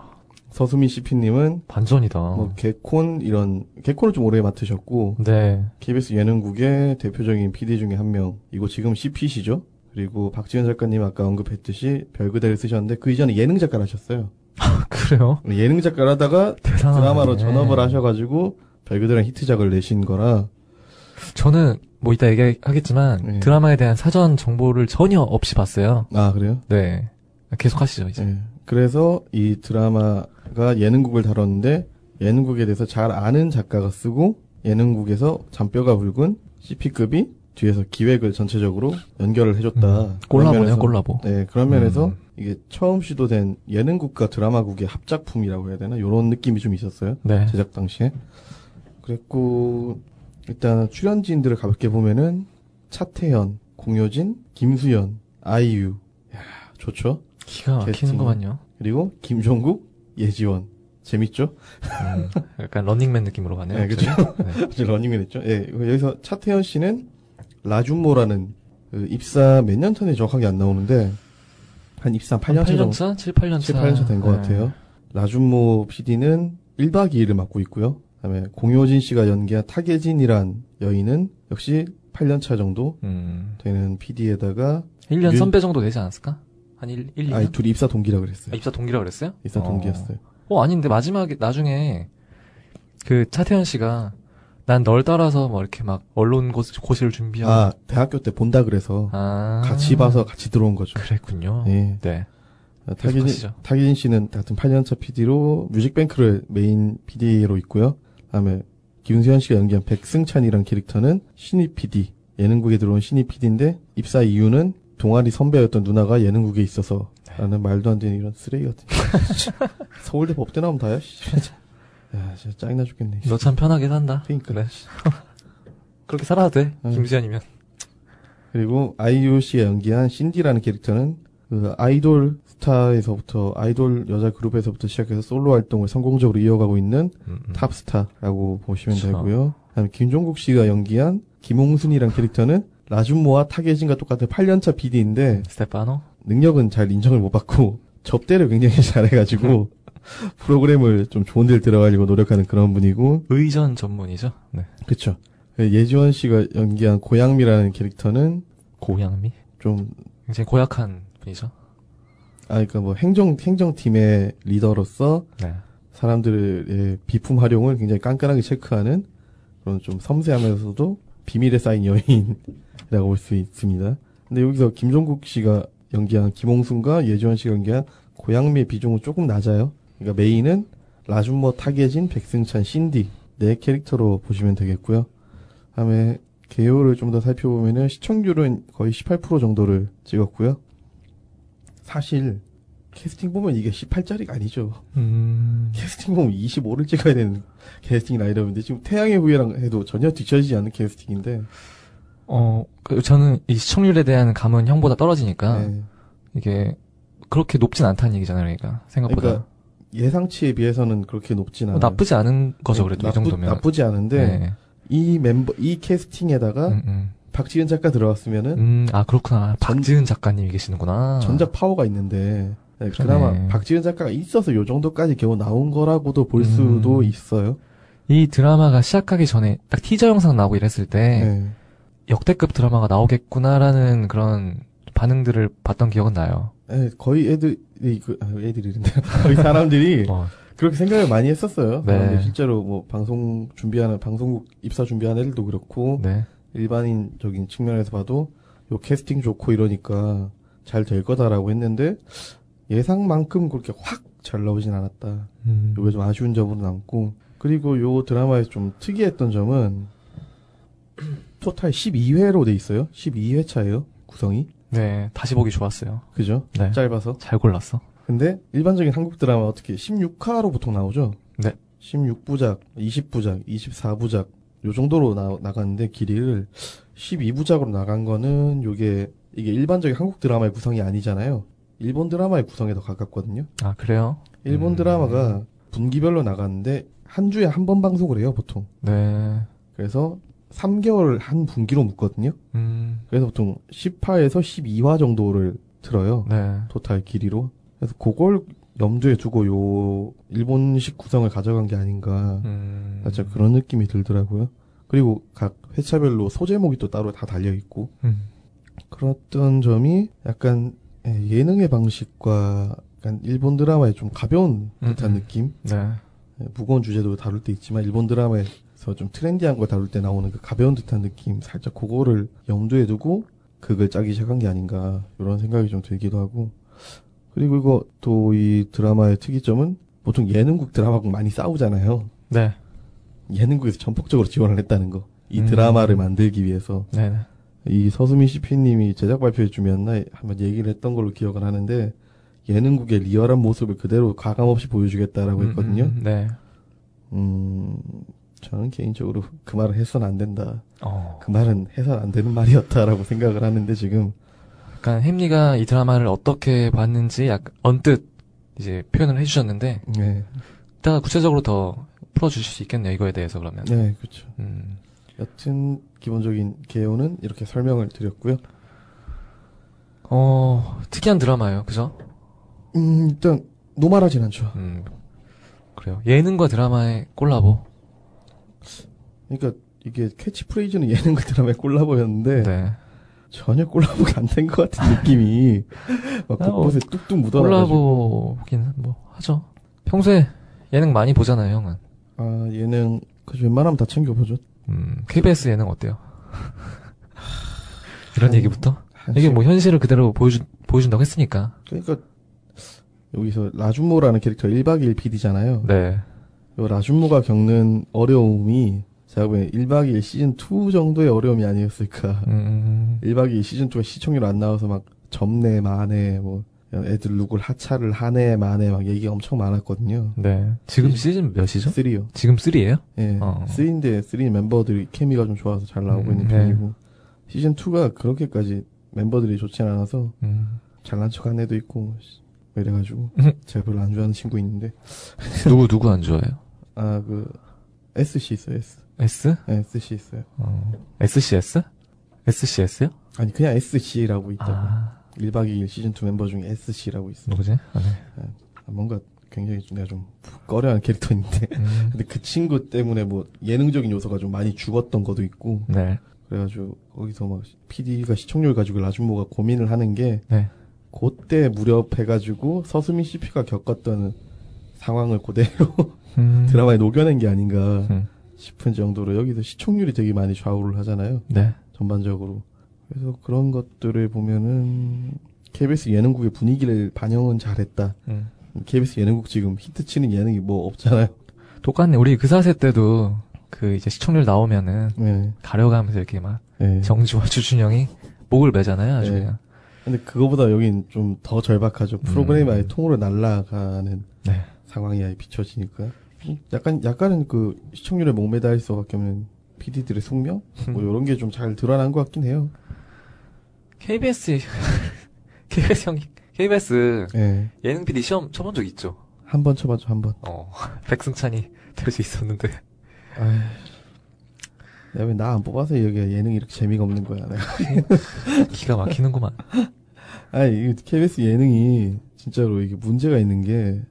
서수민 CP님은 반전이다. 뭐 개콘 이런 개콘을 좀 오래 맡으셨고 네. KBS 예능국의 대표적인 PD 중에 한 명이고 지금 CP시죠. 그리고 박지현 작가님 아까 언급했듯이 별그대를 쓰셨는데 그 이전에 예능 작가를 하셨어요. 그래요? 예능 작가를 하다가 대단하네. 드라마로 전업을 하셔가지고 별그대랑 히트작을 내신 거라 저는 뭐 이따 얘기하겠지만 네. 드라마에 대한 사전 정보를 전혀 없이 봤어요. 아 그래요? 네. 계속 하시죠, 이제. 예. 그래서 이 드라마가 예능국을 다뤘는데 예능국에 대해서 잘 아는 작가가 쓰고 예능국에서 잔뼈가 굵은 CP급이 뒤에서 기획을 전체적으로 연결을 해줬다. 콜라보네요, 면에서- 콜라보. 네, 그런 면에서 음. 이게 처음 시도된 예능국과 드라마국의 합작품이라고 해야 되나? 요런 느낌이 좀 있었어요. 네. 제작 당시에. 그랬고, 일단 출연진들을 가볍게 보면은, 차태현, 공효진, 김수현, 아이유. 야 좋죠? 기가 캐스팅. 막히는구만요. 그리고 김종국, 예지원. 재밌죠? 음, 약간 런닝맨 느낌으로 가네요. 네, 그죠? 네. 러닝맨 했죠? 예, 여기서 차태현 씨는 라준모라는 그 입사 몇 년 전에 정확하게 안 나오는데, 한 입사 8년 차 정도 8년 차? 7, 8년 차. 7, 8년 차 된것 네. 같아요. 라준모 PD는 1박 2일을 맡고 있고요. 그다음에 공효진 씨가 연기한 탁예진이란 여인은 역시 8년 차 정도 음. 되는 PD에다가 1년 윤- 선배 정도 되지 않았을까? 한 1, 1 2년? 아니 둘이 입사 동기라 그랬어요. 아, 입사 동기라 그랬어요? 입사 어. 동기였어요. 어, 아닌데 마지막에 나중에 그 차태현 씨가 난 널 따라서 뭐 이렇게 막 언론 고, 고시를 준비하고 아 대학교 때 본다 그래서 아. 같이 봐서 같이 들어온 거죠. 그랬군요. 예. 네. 탁예진, 계속하시죠. 탁예진 씨는 같은 8년차 PD로 뮤직뱅크를 메인 PD로 있고요. 그다음에 김수현 씨가 연기한 백승찬이란 캐릭터는 신입 PD, 예능국에 들어온 신입 PD인데 입사 이유는 동아리 선배였던 누나가 예능국에 있어서 라는 말도 안 되는 이런 쓰레기 같은 서울대 법대 나오면 다야 씨. 야 진짜 짜증나 죽겠네 너 참 편하게 산다. 그러니까. 그래. 그렇게 살아도 돼. 응. 김수현이면. 그리고 아이유 씨가 연기한 신디라는 캐릭터는 그 아이돌 스타에서부터 아이돌 여자 그룹에서부터 시작해서 솔로 활동을 성공적으로 이어가고 있는 음, 음. 탑스타라고 보시면 그쵸. 되고요. 그다음에 김종국 씨가 연기한 김홍순이란 캐릭터는 라준모와 탁예진과 똑같은 8년차 PD인데 스테파노? 능력은 잘 인정을 못 받고 접대를 굉장히 잘해가지고 프로그램을 좀 좋은 데를 들어가려고 노력하는 그런 분이고 의전 전문이죠. 네. 그쵸. 예지원 씨가 연기한 고양미라는 캐릭터는 고양미? 좀 굉장히 고약한 분이죠. 아, 그러니까 뭐 행정 행정팀의 리더로서 네. 사람들의 비품 활용을 굉장히 깐깐하게 체크하는 그런 좀 섬세하면서도 비밀에 쌓인 여인이라고 볼 수 있습니다. 근데 여기서 김종국 씨가 연기한 김홍순과 예지원 씨가 연기한 고양미의 비중은 조금 낮아요. 그러니까 메인은 라준모, 탁예진, 백승찬, 신디 네 캐릭터로 보시면 되겠고요. 다음에 개요를 좀 더 살펴보면은 시청률은 거의 18% 정도를 찍었고요. 사실 캐스팅 보면 이게 18짜리가 아니죠. 음. 캐스팅 보면 25를 찍어야 되는 캐스팅 라인업인데 지금 태양의 후예랑 해도 전혀 뒤처지지 않는 캐스팅인데 어, 그 저는 이 시청률에 대한 감은 형보다 떨어지니까 네. 이게 그렇게 높진 않다는 얘기잖아요, 그러니까 생각보다 그러니까 예상치에 비해서는 그렇게 높진 않아요. 뭐 나쁘지 않은 거죠, 그래도 나쁘, 이 정도면. 나쁘지 않은데 네. 이 멤버 이 캐스팅에다가 음, 음. 박지은 작가 들어갔으면은 음, 아 그렇구나. 전- 박지은 작가님이 계시는구나. 전작 파워가 있는데 네. 그나마 박지은 작가가 있어서 요 정도까지 겨우 나온 거라고도 볼 음. 수도 있어요. 이 드라마가 시작하기 전에 딱 티저 영상 나오고 이랬을 때 네. 역대급 드라마가 나오겠구나라는 그런 반응들을 봤던 기억은 나요. 네, 거의 애들이 그 아, 애들이는데 거의 사람들이 어, 그렇게 생각을 많이 했었어요. 네. 사람들이 실제로 뭐 방송 준비하는 방송국 입사 준비하는 애들도 그렇고 네. 일반인적인 측면에서 봐도 요 캐스팅 좋고 이러니까 잘 될 거다라고 했는데 예상만큼 그렇게 확 잘 나오진 않았다. 음. 요게 좀 아쉬운 점으로 남고 그리고 요 드라마에서 좀 특이했던 점은 토탈 12회로 돼 있어요. 12회차예요. 구성이. 네, 다시 보기 좋았어요. 그죠? 네. 짧아서. 잘 골랐어. 근데 일반적인 한국 드라마 어떻게 16화로 보통 나오죠? 네. 16부작, 20부작, 24부작 요 정도로 나, 나갔는데 길이를 12부작으로 나간 거는 요게 이게 일반적인 한국 드라마의 구성이 아니잖아요. 일본 드라마의 구성에 더 가깝거든요. 아, 그래요? 일본 음. 드라마가 분기별로 나가는데 한 주에 한 번 방송을 해요, 보통. 네. 그래서 3개월 한 분기로 묶거든요. 음, 그래서 보통 10화에서 12화 정도를 들어요. 네. 토탈 길이로. 그래서 그걸 염두에 두고 요 일본식 구성을 가져간 게 아닌가. 음. 살짝 그런 느낌이 들더라고요. 그리고 각 회차별로 소제목이 또 따로 다 달려 있고 음. 그랬던 점이 약간 예, 예능의 방식과 약간 일본 드라마의 좀 가벼운 듯한 음, 음. 느낌. 네. 예, 무거운 주제도 다룰 때 있지만 일본 드라마에서 좀 트렌디한 거 다룰 때 나오는 그 가벼운 듯한 느낌 살짝 그거를 염두에 두고 극을 짜기 시작한 게 아닌가 이런 생각이 좀 들기도 하고 그리고 이거 또 이 드라마의 특이점은 보통 예능국 드라마국 많이 싸우잖아요 네. 예능국에서 전폭적으로 지원을 했다는 거 이 음. 드라마를 만들기 위해서 네. 네. 이 서수민 CP님이 제작 발표해 주면나 한번 얘기를 했던 걸로 기억을 하는데 예능국의 리얼한 모습을 그대로 가감 없이 보여주겠다라고 했거든요. 음, 음, 네. 음, 저는 개인적으로 그 말을 해서는 안 된다. 어. 그 말은 해서는 안 되는 말이었다라고 생각을 하는데 지금 약간 햄리가 이 드라마를 어떻게 봤는지 약간 언뜻 이제 표현을 해주셨는데 네, 이따가 구체적으로 더 풀어주실 수 있겠네요 이거에 대해서 그러면 네 그렇죠. 음, 여튼 기본적인 개요는 이렇게 설명을 드렸고요. 어 특이한 드라마예요 그죠? 음, 일단 노말하진 않죠. 음, 그래요 예능과 드라마의 콜라보 그러니까 이게 캐치프레이즈는 예능과 드라마의 콜라보였는데 네 전혀 콜라보가 안 된 것 같은 느낌이 막 아, 곳곳에 뚝뚝 묻어나가지고 콜라보긴 뭐 하죠 평소에 예능 많이 보잖아요 형은 아 예능 그 웬만하면 다 챙겨 보죠. 음, KBS 예능 어때요? 이런 한- 얘기부터? 한 이게 시- 뭐 현실을 그대로 보여주, 보여준다고 했으니까. 그러니까 여기서 라준모라는 캐릭터 1박 2일 PD잖아요. 네. 요 라준모가 겪는 어려움이 제가 보기엔 1박 2일 시즌 2 정도의 어려움이 아니었을까. 음, 1박 2일 시즌 2가 시청률 안 나와서 막 점내 만에 뭐 애들 누굴 하차를 하네 만에 막 얘기가 엄청 많았거든요. 네. 지금 시- 시즌 몇이죠? 3요. 지금 3예요? 예. 어. 3인데 3 멤버들이 케미가 좀 좋아서 잘 나오고 음, 있는 네. 편이고 시즌 2가 그렇게까지 멤버들이 좋진 않아서 음. 잘난 척한 애도 있고 뭐 이래가지고 음. 제가 별로 안 좋아하는 친구 있는데 누구, 누구 안 좋아해요? 아 그 SC 있어요 S S? 네, SC 있어요 어, SCS? SCS요? 아니 그냥 SC라고 있다고 아, 1박 2일 시즌 2 멤버 중에 SC라고 있어요 누구지? 아, 네. 아, 뭔가 굉장히 좀 내가 좀 꺼려하는 캐릭터인데 음, 근데 그 친구 때문에 뭐 예능적인 요소가 좀 많이 죽었던 것도 있고 네. 그래가지고 거기서 막 PD가 시청률 가지고 라준모가 고민을 하는 게 네. 그때 무렵 해가지고 서수민 CP가 겪었던 상황을 그대로 음, 드라마에 녹여낸 게 아닌가 음. 싶은 정도로 여기서 시청률이 되게 많이 좌우를 하잖아요. 네. 전반적으로. 그래서 그런 것들을 보면은 KBS 예능국의 분위기를 반영은 잘했다. 음. KBS 예능국 지금 히트치는 예능이 뭐 없잖아요. 똑같네. 우리 그 사세 때도 그 이제 시청률 나오면은 네. 가려가면서 이렇게 막 네. 정지와 주준영이 목을 매잖아요. 아주 네. 그냥. 근데 그거보다 여긴 좀 더 절박하죠. 프로그램이 음. 아예 통으로 날아가는 네. 상황이 아예 비춰지니까. 약간, 약간은 그 시청률에 목매달 수밖에 없는 PD들의 숙명? 뭐 음. 이런 게 좀 잘 드러난 것 같긴 해요. KBS KBS 형 KBS 예. 예능 PD 시험 쳐본 적 있죠? 한 번 쳐봤죠, 한 번. 어 백승찬이 될 수 있었는데 아휴. 내가 왜 나 안 뽑아서 여기가 예능이 이렇게 재미가 없는 거야, 내가. 기가 막히는구만. 아니, 이 KBS 예능이 진짜로 이게 문제가 있는 게,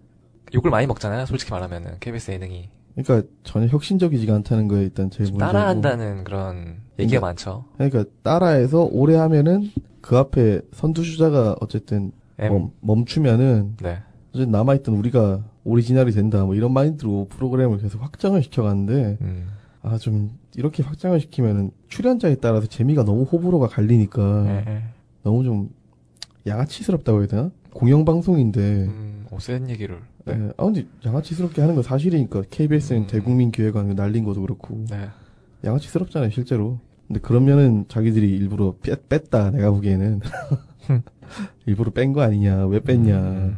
욕을 많이 먹잖아요. 솔직히 말하면은 KBS 예능이 그러니까 전혀 혁신적이지가 않다는 거에 일단 제일 좀 먼저고. 따라한다는 그런 얘기가 근데- 많죠. 그러니까 따라해서 오래 하면은 그 앞에 선두주자가 어쨌든. 멈, 멈추면은 네. 어쨌든 남아있던 우리가 오리지널이 된다 뭐 이런 마인드로 프로그램을 계속 확장을 시켜가는데 음. 아좀 이렇게 확장을 시키면은 출연자에 따라서 재미가 너무 호불호가 갈리니까 예, 예. 너무 좀 양아치스럽다고 해야 되나? 공영방송인데 음, 어, 센 얘기를. 예. 아 근데 양아치스럽게 하는 건 사실이니까 KBS는 음. 대국민 기획안 날린 것도 그렇고 네. 양아치스럽잖아요 실제로 근데 그러면은 자기들이 일부러 뺐, 뺐다 내가 보기에는 일부러 뺀 거 아니냐 왜 뺐냐 음.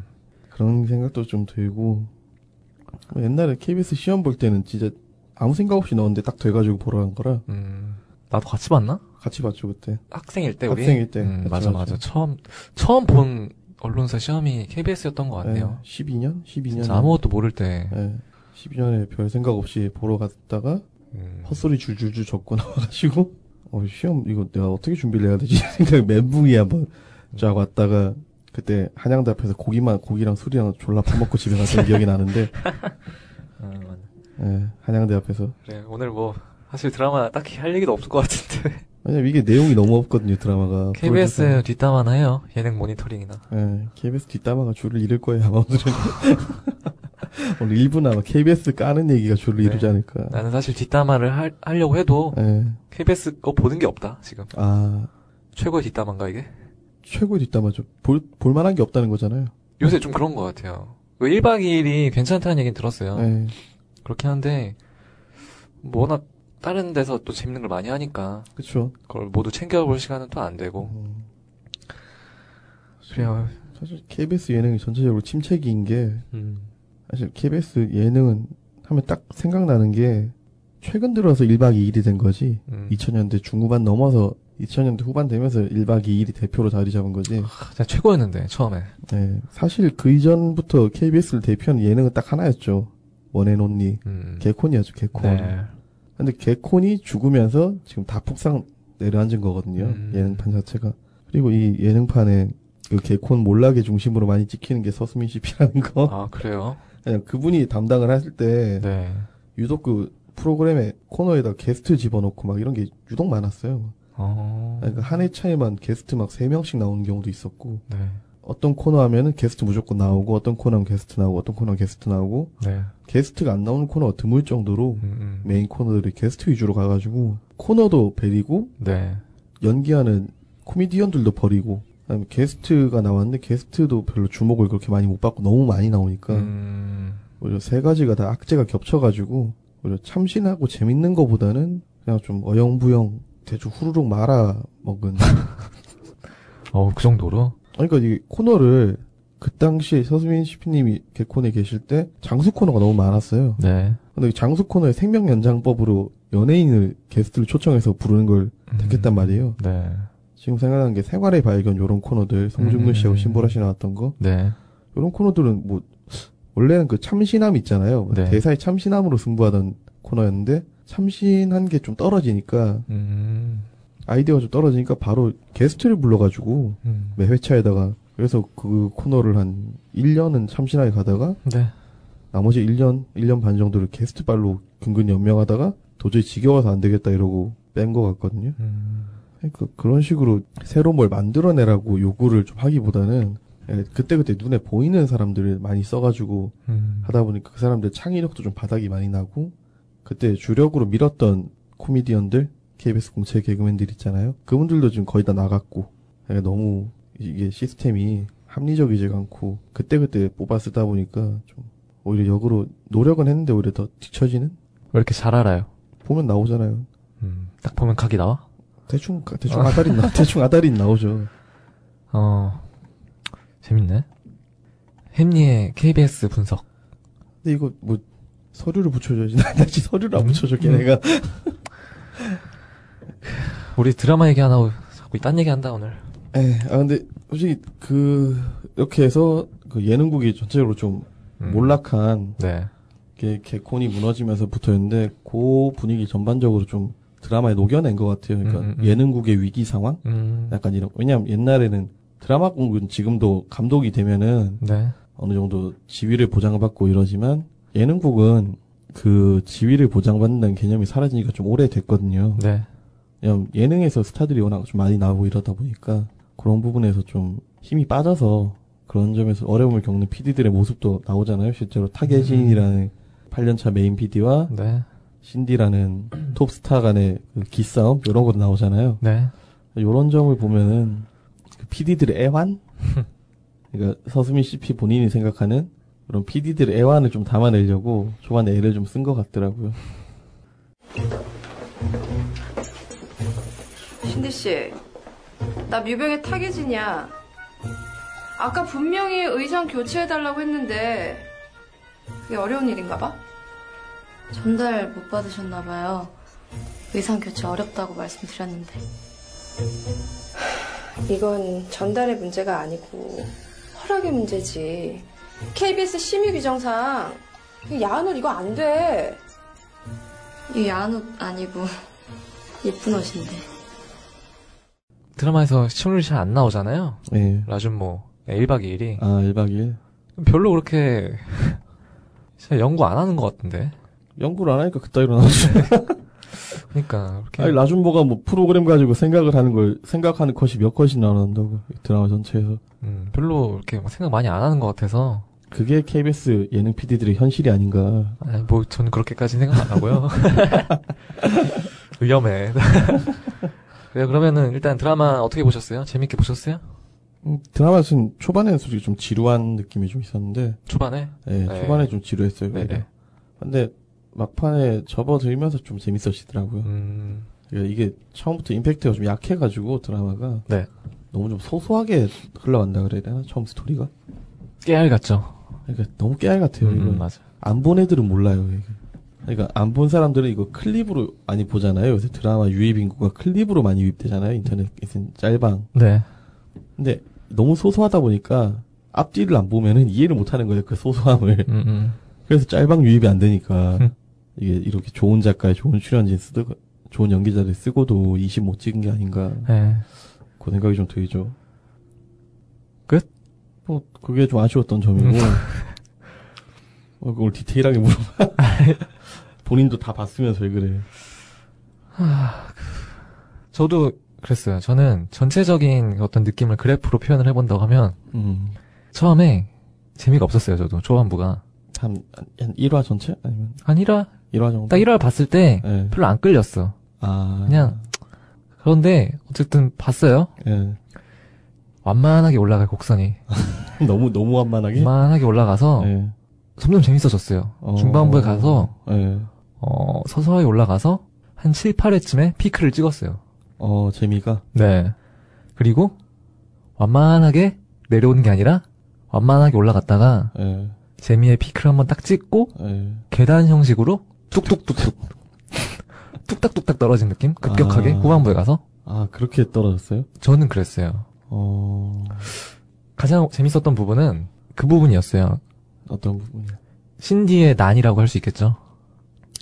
그런 생각도 좀 들고 뭐 옛날에 KBS 시험 볼 때는 진짜 아무 생각 없이 넣었는데 딱 돼가지고 보러 간 거라 음. 나도 같이 봤나? 같이 봤죠 그때. 학생일 때 우리. 학생일 때. 음, 맞아. 맞아. 처음 처음 본 언론사 시험이 KBS였던 것 같네요. 12년? 12년. 진짜 아무것도 모를 때. 예. 12년에 별 생각 없이 보러 갔다가 음. 헛소리 줄줄줄 적고 나와가지고 어 시험 이거 내가 어떻게 준비를 해야 되지 생각 멘붕이 한번 쫙 왔다가 그때 한양대 앞에서 고기만 고기랑 술이랑 졸라 퍼먹고 집에 갔던 기억이 나는데 음, 맞아. 예, 한양대 앞에서 그래 오늘 뭐 사실 드라마 딱히 할 얘기도 없을 것 같은데 왜냐면 이게 내용이 너무 없거든요 드라마가. KBS 뒷담화나 해요 예능 모니터링이나. 예, KBS 뒷담화가 줄을 잃을 거예요 아마 오늘은. 오늘 1부는 아마 KBS 까는 얘기가 줄을 네. 이루지 않을까. 나는 사실 뒷담화를 할, 하려고 해도 예. KBS 거 보는 게 없다 지금. 아. 최고의 뒷담화인가 이게? 최고의 뒷담화죠 볼, 볼만한 게 없다는 거잖아요. 요새 좀 그런 것 같아요. 1박 2일이 괜찮다는 얘기는 들었어요. 예. 그렇긴 한데 뭐 워낙 다른 데서 또 재밌는 걸 많이 하니까 그쵸 그걸 모두 챙겨볼 시간은 또 안 되고 음. 그래요 사실 KBS 예능이 전체적으로 침체기인 게 음. 사실 KBS 예능은 하면 딱 생각나는 게 최근 들어서 1박 2일이 된 거지. 음. 2000년대 중후반 넘어서 2000년대 후반 되면서 1박 2일이 대표로 자리 잡은 거지. 진짜 최고였는데 처음에 네. 사실 그 이전부터 KBS를 대표하는 예능은 딱 하나였죠. One and only. 음. 개콘이었죠, 개콘. 네. 근데 개콘이 죽으면서 지금 다 폭삭 내려앉은 거거든요. 음. 예능판 자체가. 그리고 이 예능판에 그 개콘 몰락의 중심으로 많이 찍히는 게 서수민 CP라는 거. 아 그래요 그냥 그분이 담당을 했을 때네 유독 그 프로그램에 코너에다 게스트 집어넣고 막 이런 게 유독 많았어요. 어. 그러니까 한 회차에만 게스트 막 세 명씩 나오는 경우도 있었고 네. 어떤 코너 하면은 게스트 무조건 나오고 어떤 코너 하면 게스트 나오고 어떤 코너 하면 게스트 나오고 네. 게스트가 안 나오는 코너가 드물 정도로 음, 음. 메인 코너들이 게스트 위주로 가가지고 코너도 베리고 네. 연기하는 코미디언들도 버리고 그다음에 게스트가 나왔는데 게스트도 별로 주목을 그렇게 많이 못 받고 너무 많이 나오니까 음. 오히려 세 가지가 다 악재가 겹쳐가지고 오히려 참신하고 재밌는 거보다는 그냥 좀 어영부영 대충 후루룩 말아 먹은 어, 그 정도로? 그러니까 이 코너를 그 당시에 서수민 CP님이 개콘에 계실 때 장수 코너가 너무 많았어요. 네. 근데 이 장수 코너의 생명 연장법으로 연예인을 게스트를 초청해서 부르는 걸 택했단 말이에요. 네. 지금 생각나는 게 생활의 발견 요런 코너들 송중근 씨하고 음. 신보라 씨 나왔던 거 네. 요런 코너들은 뭐 원래는 그 참신함 있잖아요. 네. 대사의 참신함으로 승부하던 코너였는데 참신한 게 좀 떨어지니까 음. 아이디어가 좀 떨어지니까 바로 게스트를 불러가지고 음. 매 회차에다가 그래서 그 코너를 한 1년은 참신하게 가다가 네. 나머지 1년, 1년 반 정도를 게스트발로 근근히 연명하다가 도저히 지겨워서 안 되겠다 이러고 뺀 것 같거든요. 음. 그러니까 그런 식으로 새로 뭘 만들어내라고 요구를 좀 하기보다는 예, 그때그때 눈에 보이는 사람들을 많이 써가지고 음. 하다 보니까 그 사람들 창의력도 좀 바닥이 많이 나고 그때 주력으로 밀었던 코미디언들 KBS 공채 개그맨들 있잖아요. 그분들도 지금 거의 다 나갔고 그러니까 너무 이게 시스템이 합리적이지가 않고 그때그때 뽑아 쓰다 보니까 좀 오히려 역으로 노력은 했는데 오히려 더 뒤처지는 왜 이렇게 잘 알아요? 보면 나오잖아요. 음. 딱 보면 각이 나와? 대충 대충 아다리 나 대충 아다리 나오죠. 어. 재밌네. 햄리의 KBS 분석. 근데 이거 뭐 서류를 붙여줘야지. 나지 서류를 안 음? 붙여줘 음. 걔네가. 우리 드라마 얘기 안 하고 자꾸 딴 얘기 한다, 오늘. 에, 아 근데 솔직히 그 이렇게 해서 그 예능국이 전체적으로 좀 음. 몰락한 네. 게 개콘이 무너지면서 붙어있는데 그 분위기 전반적으로 좀 드라마에 녹여낸 것 같아요. 그러니까 음, 음, 음. 예능국의 위기 상황? 음. 약간 이런 왜냐면 옛날에는 드라마국은 지금도 감독이 되면은 네. 어느 정도 지위를 보장받고 이러지만 예능국은 그 지위를 보장받는다는 개념이 사라지니까 좀 오래됐거든요. 네. 그냥 예능에서 스타들이 워낙 좀 많이 나오고 이러다 보니까 그런 부분에서 좀 힘이 빠져서 그런 점에서 어려움을 겪는 PD들의 모습도 나오잖아요. 실제로 타계진이라는 8년차 메인 PD와 네. 신디라는 톱스타 간의 그 기싸움 이런 것도 나오잖아요. 네. 이런 점을 보면은 그 PD들의 애환? 그러니까 서수민 CP 본인이 생각하는 그런 PD들의 애환을 좀 담아내려고 초반에 애를 좀 쓴 것 같더라고요. 신디 씨, 나 뮤병의 타계진이야. 아까 분명히 의상 교체해달라고 했는데 그게 어려운 일인가 봐? 전달 못 받으셨나 봐요. 의상 교체 어렵다고 말씀드렸는데. 이건 전달의 문제가 아니고 허락의 문제지. KBS 심의 규정상 이 야한 옷 이거 안 돼. 이 야한 옷 아니고 예쁜 옷인데. 드라마에서 시청률이 잘 안 나오잖아요. 예. 라준모 1박 2일이 아, 1박 2일. 별로 그렇게 진짜 연구 안 하는 것 같은데. 연구를 안 하니까 그따위로 나오죠. 그러니까 이렇게 아니, 라준보가 뭐 프로그램 가지고 생각을 하는 걸, 생각하는 컷이 몇 컷이 나온다고. 이 드라마 전체에서. 음, 별로 이렇게 막 생각 많이 안 하는 것 같아서 그게 KBS 예능 PD들의 현실이 아닌가. 아니, 뭐 저는 그렇게까지 생각 안 하고요. 위험해. 그래요. 그러면은 일단 드라마 어떻게 보셨어요? 재밌게 보셨어요? 음, 드라마는 초반에는 솔직히 좀 지루한 느낌이 좀 있었는데, 초반에? 예, 네. 초반에 좀 지루했어요. 네. 오히려. 근데 막판에 접어들면서 좀 재밌어지더라고요. 음, 그러니까 이게 처음부터 임팩트가 좀 약해가지고 드라마가 네. 너무 좀 소소하게 흘러간다 그래야 되나? 처음 스토리가? 깨알 같죠? 그러니까 너무 깨알 같아요. 이거 음, 맞아. 안 본 애들은 몰라요. 이게. 그러니까 안 본 사람들은 이거 클립으로 많이 보잖아요. 요새 드라마 유입 인구가 클립으로 많이 유입되잖아요. 인터넷 짤방. 네. 근데 너무 소소하다 보니까 앞뒤를 안 보면은 이해를 못 하는 거예요. 그 소소함을. 음, 음. 그래서 짤방 유입이 안 되니까 음. 이게 이렇게 좋은 작가의 좋은 출연진 쓰고 좋은 연기자들 쓰고도 20 못 찍은 게 아닌가 네. 그 생각이 좀 들죠. 끝? 뭐 그게 좀 아쉬웠던 점이고 음. 어, 그걸 디테일하게 물어봐. 본인도 다 봤으면서 왜 그래. 저도 그랬어요. 저는 전체적인 어떤 느낌을 그래프로 표현을 해본다고 하면 음. 처음에 재미가 없었어요. 저도 초반부가 한, 한 1화 전체? 아니면 한 1화 1화 정도? 딱 1화 봤을 때 예. 별로 안 끌렸어. 아. 그냥 그런데 어쨌든 봤어요. 예. 완만하게 올라갈 곡선이 너무, 너무 완만하게? 완만하게 올라가서 예. 점점 재밌어졌어요. 어. 중반부에 가서 예. 어, 서서히 올라가서 한 7, 8회쯤에 피크를 찍었어요. 어, 재미가? 네. 그리고 완만하게 내려오는 게 아니라 완만하게 올라갔다가 예. 재미의 피크를 한번 딱 찍고 예. 계단 형식으로 뚝뚝뚝뚝 뚝딱뚝딱 떨어진 느낌? 급격하게 아. 후반부에 가서 아, 그렇게 떨어졌어요? 저는 그랬어요. 어, 가장 재밌었던 부분은 그 부분이었어요. 어떤 부분이요? 신디의 난이라고 할 수 있겠죠.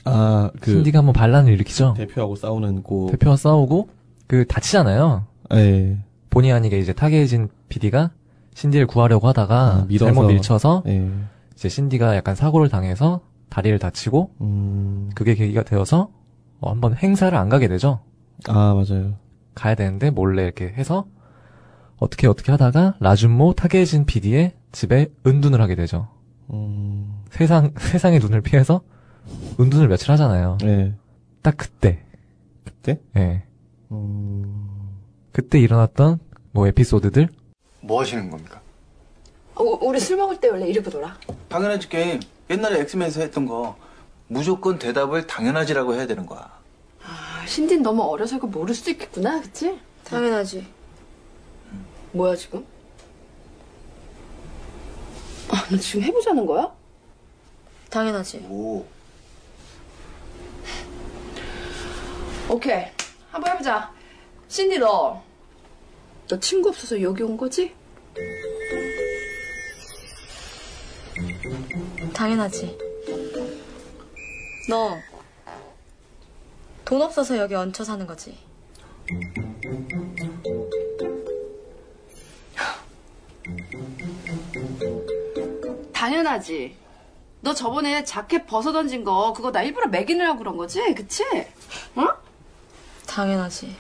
아, 그, 신디가 한번 반란을 일으키죠. 대표하고 싸우는 고, 대표와 싸우고 그 다치잖아요. 예. 본의 아니게 이제 타겟인 PD가 신디를 구하려고 하다가 아, 밀어서. 잘못 밀쳐서 예. 이제 신디가 약간 사고를 당해서 다리를 다치고 음, 그게 계기가 되어서 어, 한번 행사를 안 가게 되죠. 아, 맞아요. 가야 되는데 몰래 이렇게 해서 어떻게 어떻게 하다가 라준모 탁예진 PD의 집에 은둔을 하게 되죠. 음, 세상 세상의 눈을 피해서 은둔을 며칠 하잖아요. 예. 딱 그때. 그때? 예. 음, 그때 일어났던 뭐 에피소드들 뭐 하시는 겁니까? 어, 우리 술 먹을 때 원래 이러고 놀아. 당연하지 게임. 옛날에 엑스맨에서 했던 거 무조건 대답을 당연하지라고 해야 되는 거야. 아, 신딘 너무 어려서 이거 모를 수도 있겠구나, 그치? 당연하지. 뭐야, 지금? 아, 너 지금 해보자는 거야? 당연하지. 오. 오케이. 한번 해보자. 신디 너. 너 친구 없어서 여기 온 거지? 당연하지. 너, 돈 없어서 여기 얹혀 사는 거지. 당연하지. 너 저번에 자켓 벗어 던진 거 그거 나 일부러 매기느라고 그런 거지? 그치? 응? 당연하지.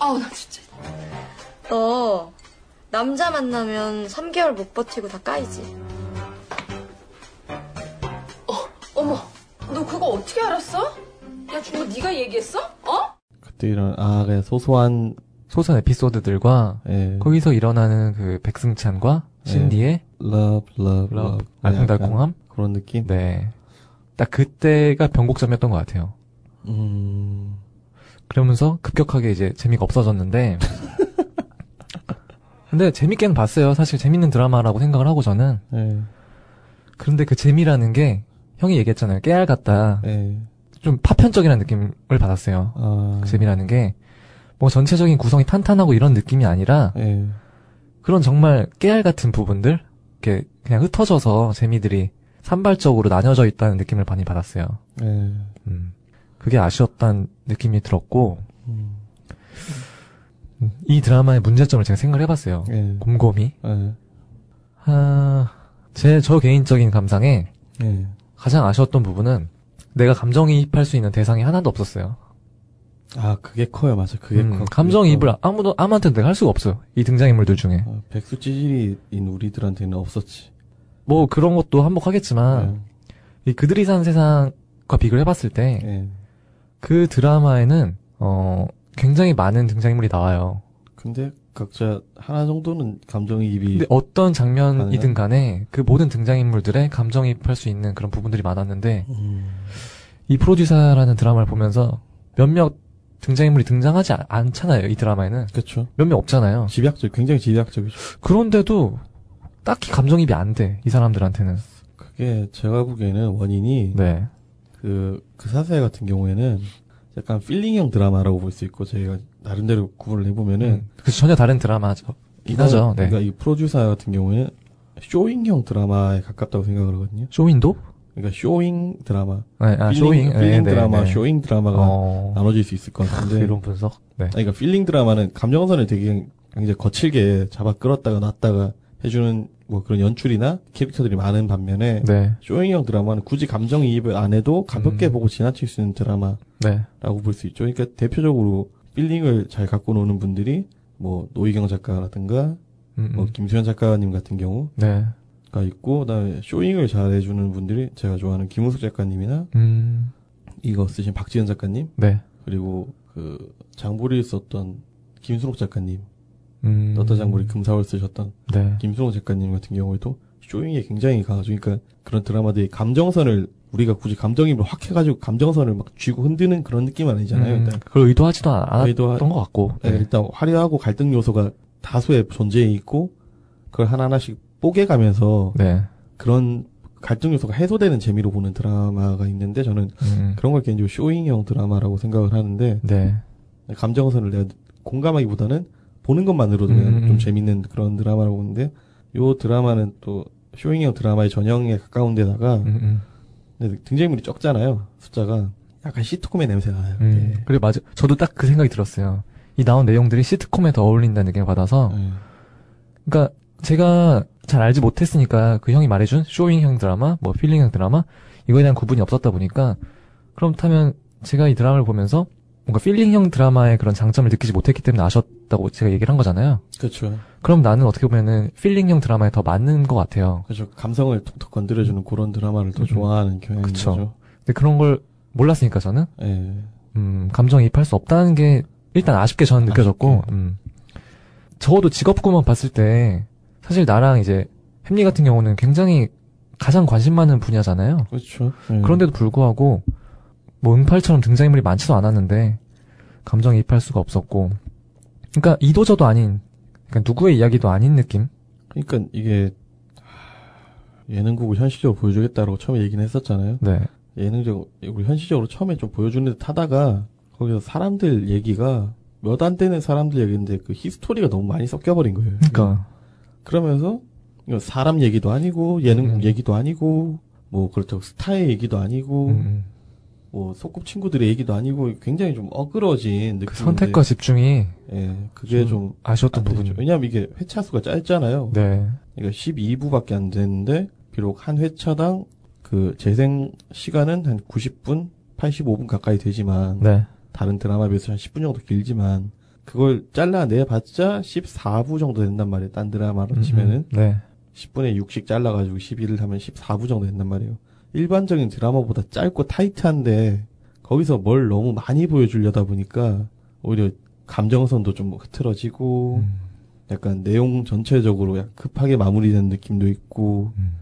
아우 나 진짜. 너, 남자 만나면 3개월 못 버티고 다 까이지. 어머, 너 그거 어떻게 알았어? 야 준모 네가 얘기했어? 어? 그때 이런, 아, 그냥 소소한, 소선 에피소드들과 예. 거기서 일어나는 그 백승찬과 신디의 love, love, love, love. 알콩달콩함? 그런 느낌? 네. 딱 그때가 변곡점이었던 것 같아요. 음, 그러면서 급격하게 이제 재미가 없어졌는데. 근데 재밌게는 봤어요. 사실 재밌는 드라마라고 생각을 하고 저는. 예, 그런데 그 재미라는 게 형이 얘기했잖아요. 깨알 같다. 예. 좀 파편적이라는 느낌을 받았어요. 아, 그 재미라는 게, 뭐 전체적인 구성이 탄탄하고 이런 느낌이 아니라, 예. 그런 정말 깨알 같은 부분들, 이렇게 그냥 흩어져서 재미들이 산발적으로 나뉘어져 있다는 느낌을 많이 받았어요. 예. 음. 그게 아쉬웠다는 느낌이 들었고, 음, 음, 이 드라마의 문제점을 제가 생각을 해봤어요. 예. 곰곰이. 예. 아, 제, 저 개인적인 감상에 예. 가장 아쉬웠던 부분은 내가 감정이입할 수 있는 대상이 하나도 없었어요. 아, 그게 커요, 맞아. 그게 음, 커. 감정이입을 커. 아무도, 아무한테도 내가 할 수가 없어요. 이 등장인물들 중에. 아, 백수 찌질이인 우리들한테는 없었지. 뭐 그런 것도 한몫하겠지만, 이 그들이 사는 세상과 비교를 해봤을 때, 예. 예. 그 드라마에는, 어, 굉장히 많은 등장인물이 나와요. 근데 각자 하나 정도는 감정이입이 근데 어떤 장면이든? 간에 그 모든 등장인물들의 감정이입할 수 있는 그런 부분들이 많았는데, 음, 이 프로듀서라는 드라마를 보면서 몇몇 등장인물이 등장하지 아- 않잖아요, 이 드라마에는. 그렇죠. 몇몇 없잖아요. 집약적, 굉장히 집약적이죠. 그런데도 딱히 감정이입이 안 돼, 이 사람들한테는. 그게 제가 보기에는 원인이 네. 그, 그 사세 같은 경우에는 약간 feeling형 드라마라고 볼 수 있고 저희가 나름대로 구분을 해보면은 음. 그래서 전혀 다른 드라마죠. 이거- 하죠, 네. 그러니까 이 프로듀사 같은 경우에는 showing형 드라마에 가깝다고 생각을 하거든요. 쇼윈도? 그러니까 showing 드라마, 네, 아, feeling, showing. feeling 네, 네, 드라마, 네. showing 드라마가 어, 나눠질 수 있을 것 같은데. 이런 분석? 네. 그러니까 feeling 드라마는 감정선을 되게 굉장히 거칠게 잡아 끌었다가 놨다가 해주는 뭐 그런 연출이나 캐릭터들이 많은 반면에 네. showing형 드라마는 굳이 감정이입을 안 해도 가볍게 음. 보고 지나칠 수 있는 드라마라고 네. 볼수 있죠. 그러니까 대표적으로 feeling을 잘 갖고 노는 분들이 뭐 노희경 작가라든가 음, 뭐 음. 김수현 작가님 같은 경우가 네. 있고 그다음에 showing을 잘 해주는 분들이 제가 좋아하는 김은숙 작가님이나 음, 이거 쓰신 박지은 작가님 네. 그리고 그 장보리를 썼던 김순옥 작가님 음. 장보리 금사월 쓰셨던 네. 김순옥 작가님 같은 경우에도 showing에 굉장히 강하죠. 그러니까 그런 드라마들이 감정선을 우리가 굳이 감정이입을 확 해가지고 감정선을 막 쥐고 흔드는 그런 느낌은 아니잖아요. 음, 일단 그걸 의도하지도 않- 않았던 의도하- 것 같고. 네, 네. 일단 화려하고 갈등 요소가 다수의 존재해 있고 그걸 하나하나씩 뽀개가면서 네. 그런 갈등 요소가 해소되는 재미로 보는 드라마가 있는데 저는 음, 그런 걸 개인적으로 showing형 드라마라고 생각을 하는데 네. 감정선을 내가 공감하기보다는 보는 것만으로도 음, 음. 좀 재밌는 그런 드라마라고 보는데 요 드라마는 또 showing형 드라마의 전형에 가까운 데다가 음, 음. 근데 등장인물이 적잖아요 숫자가 약간 시트콤의 냄새가 나요 음. 그래, 맞아. 저도 딱 그 생각이 들었어요. 이 나온 내용들이 시트콤에 더 어울린다는 느낌을 받아서. 예. 그러니까 제가 잘 알지 못했으니까 그 형이 말해준 showing형 드라마, 뭐 feeling형 드라마 이거에 대한 구분이 없었다 보니까 그렇다면 제가 이 드라마를 보면서 뭔가 feeling형 드라마의 그런 장점을 느끼지 못했기 때문에 아쉬웠다고 제가 얘기를 한 거잖아요. 그렇죠 그럼 나는 어떻게 보면은 feeling형 드라마에 더 맞는 것 같아요. 그렇죠 감성을 톡톡 건드려주는 그런 드라마를 더 음. 좋아하는 경향인 그쵸. 거죠 근데 그런 걸 몰랐으니까 저는 예. 음, 감정이입할 수 없다는 게 일단 아쉽게 저는 느껴졌고, 아쉽게. 음. 적어도 직업군만 봤을 때 사실 나랑 이제 햄리 같은 경우는 굉장히 가장 관심 많은 분야잖아요. 그렇죠 예. 그런데도 불구하고 뭐 응팔처럼 등장인물이 많지도 않았는데 감정이입할 수가 없었고, 그러니까 이도저도 아닌, 그러니까 누구의 이야기도 아닌 느낌. 그러니까 이게 하, 예능국을 현실적으로 보여주겠다라고 처음에 얘기는 했었잖아요 네, 예능적으로 현실적으로 처음에 좀 보여주는 듯 하다가 거기서 사람들 얘기가 몇 안 되는 사람들 얘기인데 그 히스토리가 너무 많이 섞여버린 거예요. 그러니까 그러면서 사람 얘기도 아니고 예능 음. 얘기도 아니고 뭐 그렇다고 스타의 얘기도 아니고 음, 뭐 소꿉 친구들의 얘기도 아니고 굉장히 좀 어그러진 느낌. 그 선택과 집중이 예 그게 좀 아쉬웠던 안 되죠. 부분. 왜냐면 이게 회차 수가 짧잖아요. 네, 그러니까 12부밖에 안 되는데 비록 한 회차당 그 재생 시간은 한 90분, 85분 가까이 되지만 네, 다른 드라마에 비해서 한 10분 정도 길지만 그걸 잘라내 봤자 14부 정도 된단 말이에요. 딴 드라마로 음, 치면은 음, 네, 10분에 6씩 잘라가지고 11을 하면 14부 정도 된단 말이에요. 일반적인 드라마보다 짧고 타이트한데 거기서 뭘 너무 많이 보여주려다 보니까 오히려 감정선도 좀 흐트러지고 음, 약간 내용 전체적으로 급하게 마무리된 느낌도 있고 음.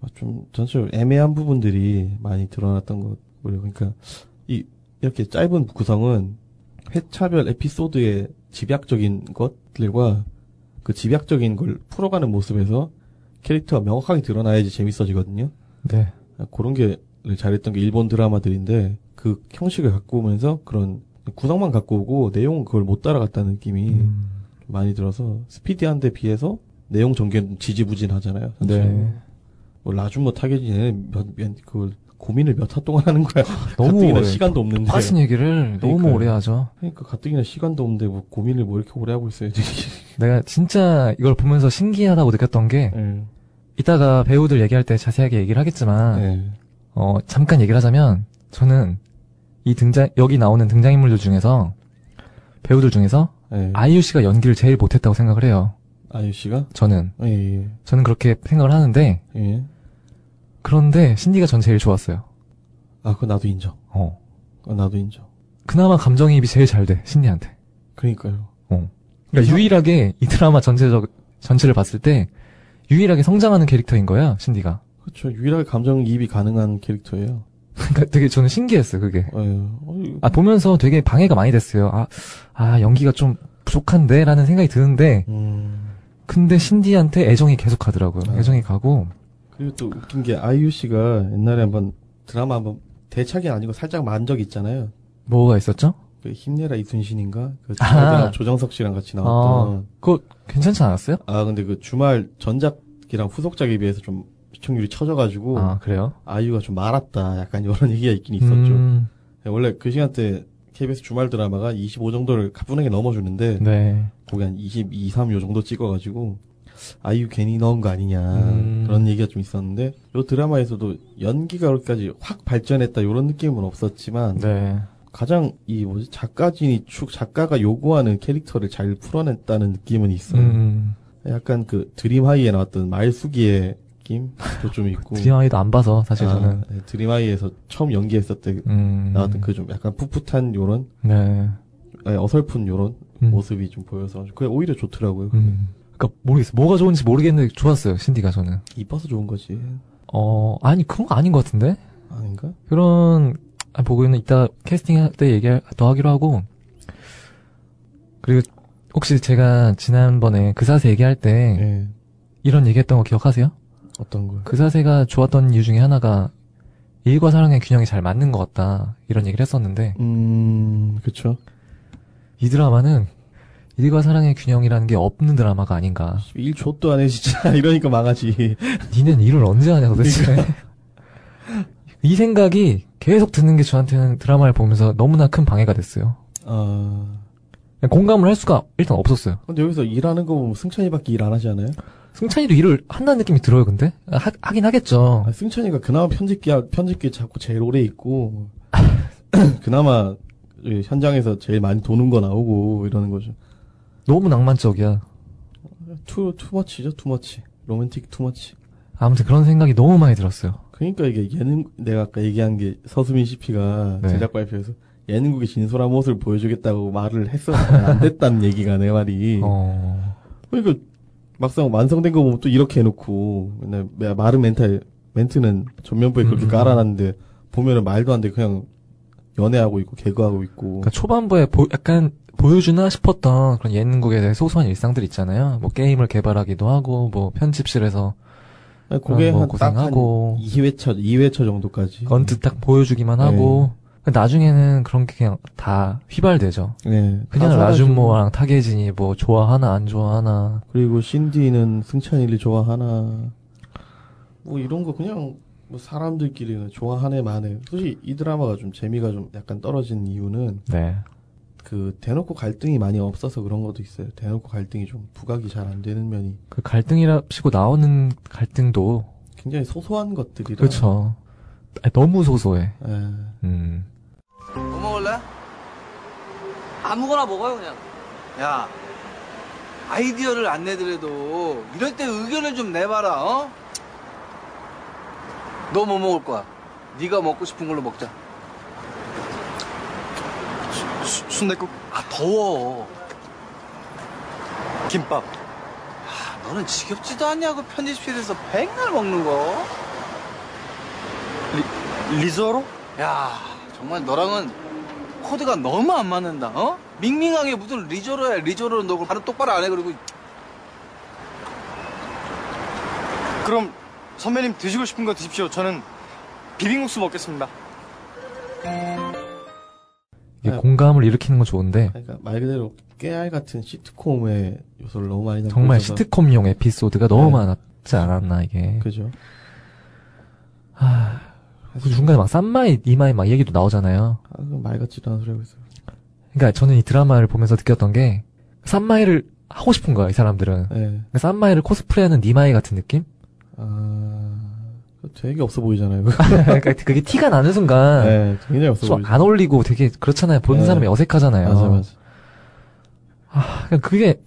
아, 좀 전체적으로 애매한 부분들이 많이 드러났던 것 같고요. 그러니까 이 이렇게 짧은 구성은 회차별 에피소드의 집약적인 것들과 그 집약적인 걸 풀어가는 모습에서 캐릭터가 명확하게 드러나야지 재밌어지거든요. 네, 아, 그런 게 잘했던 게 일본 드라마들인데 그 형식을 갖고 오면서 그런 구성만 갖고 오고 내용은 그걸 못 따라갔다는 느낌이 음. 많이 들어서 스피디한데 비해서 내용 전개는 지지부진하잖아요. 네. 뭐 라준모 타겟이는 몇, 몇, 그걸 고민을 몇 화 동안 하는 거야. 너무 오래. 시간도 없는데. 파슨 얘기를 너무 그러니까요. 오래 하죠. 그러니까 가뜩이나 시간도 없는데 뭐 고민을 뭐 이렇게 오래 하고 있어요. 내가 진짜 이걸 보면서 신기하다고 느꼈던 게 네. 이따가 배우들 얘기할 때 자세하게 얘기를 하겠지만 네. 어 잠깐 얘기를 하자면 저는 이 등장 여기 나오는 등장인물들 중에서 배우들 중에서 네. 아이유 씨가 연기를 제일 못했다고 생각을 해요. 아유 씨가? 저는 예, 예. 저는 그렇게 생각을 하는데 예. 그런데 신디가 전 제일 좋았어요. 아, 그거 나도 인정. 어 어, 나도 인정. 그나마 감정이입이 제일 잘 돼 신디한테. 그러니까요. 그러니까 유일하게 이 드라마 전체적 전체를 봤을 때 유일하게 성장하는 캐릭터인 거야 신디가. 그렇죠. 유일하게 감정이입이 가능한 캐릭터예요. 그러니까 되게 저는 신기했어요 그게. 어, 어, 아 보면서 되게 방해가 많이 됐어요. 아, 아 연기가 좀 부족한데 라는 생각이 드는데 음. 근데 신디한테 애정이 계속 가더라고요. 아. 애정이 가고 그리고 또 웃긴 게 아이유 씨가 옛날에 한번 드라마 한번 대차기 아니고 살짝 만적 있잖아요. 뭐가 있었죠? 그 힘내라 이순신인가? 그 아. 조정석 씨랑 같이 나왔던. 그거 괜찮지 않았어요? 아, 근데 그 주말 전작이랑 후속작에 비해서 좀 시청률이 처져가지고 아 그래요? 아이유가 좀 말았다. 약간 이런 얘기가 있긴 있었죠. 음, 원래 그 시간대 KBS 주말 드라마가 25 정도를 가뿐하게 넘어주는데 네. 거기 한 22, 3 요 정도 찍어가지고 아이유 괜히 넣은 거 아니냐 음. 그런 얘기가 좀 있었는데 요 드라마에서도 연기가 그렇게까지 확 발전했다 이런 느낌은 없었지만 네. 가장 이 뭐지 작가진이 축 작가가 요구하는 캐릭터를 잘 풀어냈다는 느낌은 있어요. 음, 약간 그 드림하이에 나왔던 말숙이의 느낌도 좀 있고 드라마이도 안 봐서 사실 아, 저는. 네, 드림하이에서 처음 연기했을 때 음, 나왔던 그 좀 약간 풋풋한 요런 네. 아니, 어설픈 요런 음, 모습이 좀 보여서 그게 오히려 좋더라고요. 음. 그러니까 모르겠어. 뭐가 좋은지 모르겠는데 좋았어요. 신디가 저는. 이뻐서 좋은 거지 어 아니 그런 거 아닌 것 같은데. 아닌가? 그런 아, 보고는 이따 캐스팅할 때 얘기 더 하기로 하고 그리고 혹시 제가 지난번에 그 사세 얘기할 때 예. 이런 얘기했던 거 기억하세요? 어떤 거? 그 사세가 좋았던 이유 중에 하나가 일과 사랑의 균형이 잘 맞는 것 같다 이런 얘기를 했었는데 음, 그쵸. 이 드라마는 일과 사랑의 균형이라는 게 없는 드라마가 아닌가 일 좆도 안 해, 진짜. 이러니까 망하지. 니는 일을 언제 하냐 도대체 이 생각이 계속 드는 게 저한테는 드라마를 보면서 너무나 큰 방해가 됐어요 아, 그냥 공감을 할 수가 일단 없었어요 근데 여기서 일하는 거 보면 승찬이밖에 일 안 하지 않아요? 승찬이도 일을 한다는 느낌이 들어요, 근데? 하, 하긴 하겠죠. 아, 승찬이가 그나마 편집기, 편집기 자꾸 제일 오래 있고, 그나마 이 현장에서 제일 많이 도는 거 나오고, 이러는 거죠. 너무 낭만적이야. 투, 투머치죠, 투머치. 로맨틱 투머치. 아무튼 그런 생각이 너무 많이 들었어요. 그러니까 이게 예능, 내가 아까 얘기한 게 서수민 CP가 네. 제작 발표에서 예능국의 진솔한 모습을 보여주겠다고 말을 했었는데 안 됐다는 얘기가 내 말이. 어, 그러니까 막상 완성된 거 보면 또 이렇게 해놓고 맨날 매- 마른 멘탈 멘트는 전면부에 그렇게 음. 깔아놨는데 보면은 말도 안 돼 그냥 연애하고 있고 개그하고 있고 그러니까 초반부에 보- 약간 보여주나 싶었던 그런 예능국에 대해 소소한 일상들 있잖아요. 뭐 게임을 개발하기도 하고, 뭐 편집실에서 그게 뭐 고생하고. 2회차 2회차 정도까지 언뜻 딱 보여주기만 네. 하고, 나중에는 그런 게 그냥 다 휘발되죠. 네, 그냥 라준모랑 타계진이 뭐 좋아하나 안 좋아하나. 그리고 신디는 승찬이를 좋아하나 뭐 이런 거 그냥 뭐 사람들끼리는 좋아하네 마네 솔직히 이 드라마가 좀 재미가 좀 약간 떨어진 이유는 네. 그 대놓고 갈등이 많이 없어서 그런 것도 있어요 대놓고 갈등이 좀 부각이 잘 안 되는 면이 그 갈등이라시고 나오는 갈등도, 굉장히 소소한 것들이라 그렇죠. 너무 소소해. 예. 음. 뭐 먹을래? 아무거나 먹어요 그냥. 야, 아이디어를 안 내더라도 이럴 때 의견을 좀 내봐라. 어? 너 뭐 먹을 거야? 네가 먹고 싶은 걸로 먹자. 순대국 아 더워. 김밥 아, 너는 지겹지도 않냐고 편집실에서 백날 먹는 거. 리조로 야, 정말 너랑은 코드가 너무 안 맞는다. 어? 밍밍하게 무슨 리조로야 리조로 너 바로 똑바로 안 해 그리고 그럼 선배님 드시고 싶은 거 드십시오 저는 비빔국수 먹겠습니다 아. 공감을 일으키는 건 좋은데 그러니까 말 그대로 깨알 같은 시트콤의 요소를 너무 많이 담고 정말 있어서 시트콤용 에피소드가 너무 네. 많았지 않았나 이게. 그죠. 아, 그 중간에 막 쌈마이 니마이 막 얘기도 나오잖아요. 아, 그말 같지도 않은 소리 하고 있어요. 그러니까 저는 이 드라마를 보면서 느꼈던 게 쌈마이를 하고 싶은 거야 이 사람들은. 네. 그러니까 쌈마이를 코스프레하는 니마이 같은 느낌? 아, 되게 없어 보이잖아요. 그러니까 그게 티가 나는 순간 네, 굉장히 없어 좀 보이죠. 안 어울리고 되게 그렇잖아요. 보는 네. 사람이 어색하잖아요. 맞아, 맞아. 아, 그러니까 그게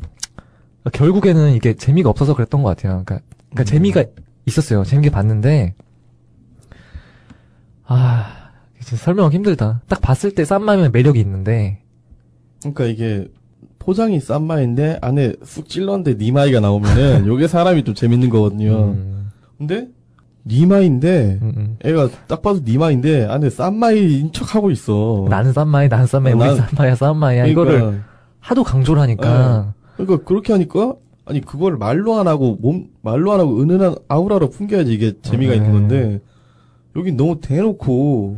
결국에는 이게 재미가 없어서 그랬던 것 같아요. 그러니까, 그러니까 음. 재미가 있었어요. 재밌게 봤는데 아 진짜 설명하기 힘들다. 딱 봤을 때 쌈마이면 매력이 있는데 그러니까 이게 포장이 쌈마인데 안에 쑥 찔렀는데 니마이가 나오면은 요게 사람이 좀 재밌는 거거든요. 음, 근데 니마인데 음, 음. 애가 딱 봐도 니마인데 안에 쌈마이인 척 하고 있어. 나는 쌈마이, 나는 쌈마이, 어, 우리 난- 쌈마이야, 쌈마이야. 그러니까, 이거를 하도 강조를 하니까 그러니까 그렇게 하니까 아니 그걸 말로 안 하고 몸 말로 안 하고 은은한 아우라로 풍겨야지 이게 재미가 네. 있는 건데 여기 너무 대놓고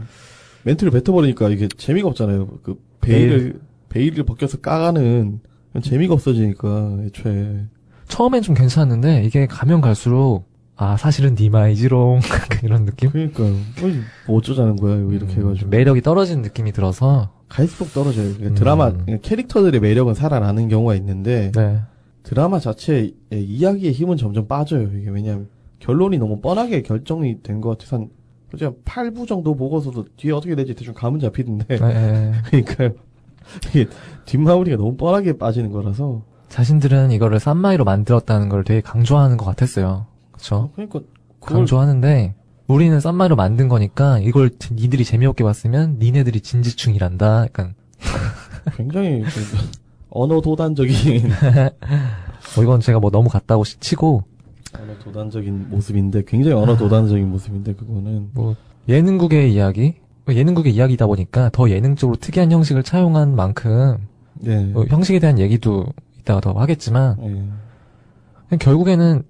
멘트를 뱉어버리니까 이게 재미가 없잖아요. 그 베일을 베일을 벗겨서 까가는 재미가 없어지니까 애초에 처음엔 좀 괜찮았는데 이게 가면 갈수록 아 사실은 니마이지롱 이런 느낌? 그러니까 어이, 뭐 어쩌자는 거야 이거 이렇게 음, 해가지고 좀 매력이 떨어지는 느낌이 들어서 갈수록 떨어져요. 그러니까 음. 드라마 그러니까 캐릭터들의 매력은 살아나는 경우가 있는데 네. 드라마 자체의 이야기의 힘은 점점 빠져요. 이게 왜냐하면 결론이 너무 뻔하게 결정이 된 것 같아서 한 그냥 8부 정도 보고서도 뒤에 어떻게 될지 대충 감은 잡히던데 네, 네. 그러니까 이게 뒷마무리가 너무 뻔하게 빠지는 거라서 자신들은 이거를 쌈마이로 만들었다는 걸 되게 강조하는 것 같았어요. 그쵸? 그러니까 그걸 강조하는데 우리는 쌈마이로 만든 거니까 이걸 니들이 재미없게 봤으면 니네들이 진지충이란다. 약간 굉장히 그 언어 도단적인 뭐 이건 제가 뭐 너무 같다고 치고 언어 도단적인 모습인데 굉장히 언어 도단적인 모습인데 그거는 뭐 예능국의 이야기 예능국의 이야기다 보니까 더 예능적으로 특이한 형식을 차용한 만큼 네. 뭐 형식에 대한 얘기도 이따가 더 하겠지만 예. 결국에는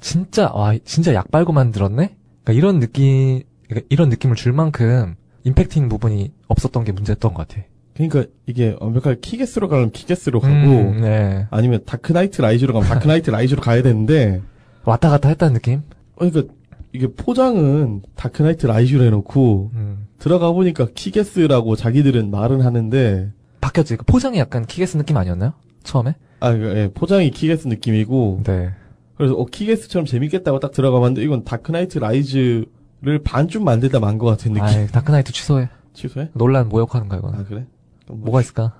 진짜 와 진짜 약 빨고 만들었네. 그러니까 이런 느낌 그러니까 이런 느낌을 줄 만큼 임팩트 있는 부분이 없었던 게 문제였던 것 같아. 그러니까 이게 완벽하게 킥애스로 가면 킥애스로 가고 음, 네. 아니면 다크나이트 라이즈로 가면 다크나이트 라이즈로 가야 되는데 왔다 갔다 했다는 느낌. 그러니까 이게 포장은 다크나이트 라이즈로 해놓고 음. 들어가 보니까 킥애스라고 자기들은 말은 하는데 바뀌었지. 그 포장이 약간 킥애스 느낌 아니었나요? 처음에? 아 그, 예, 포장이 킥애스 느낌이고 네. 그래서 어 킥애스처럼 재밌겠다고 딱 들어가봤는데 이건 다크나이트 라이즈를 반쯤 만들다 만 것 같은 느낌 아, 다크나이트 취소해. 취소해? 논란 모욕하는 거야 이건. 아 그래? 뭐, 뭐가 있을까?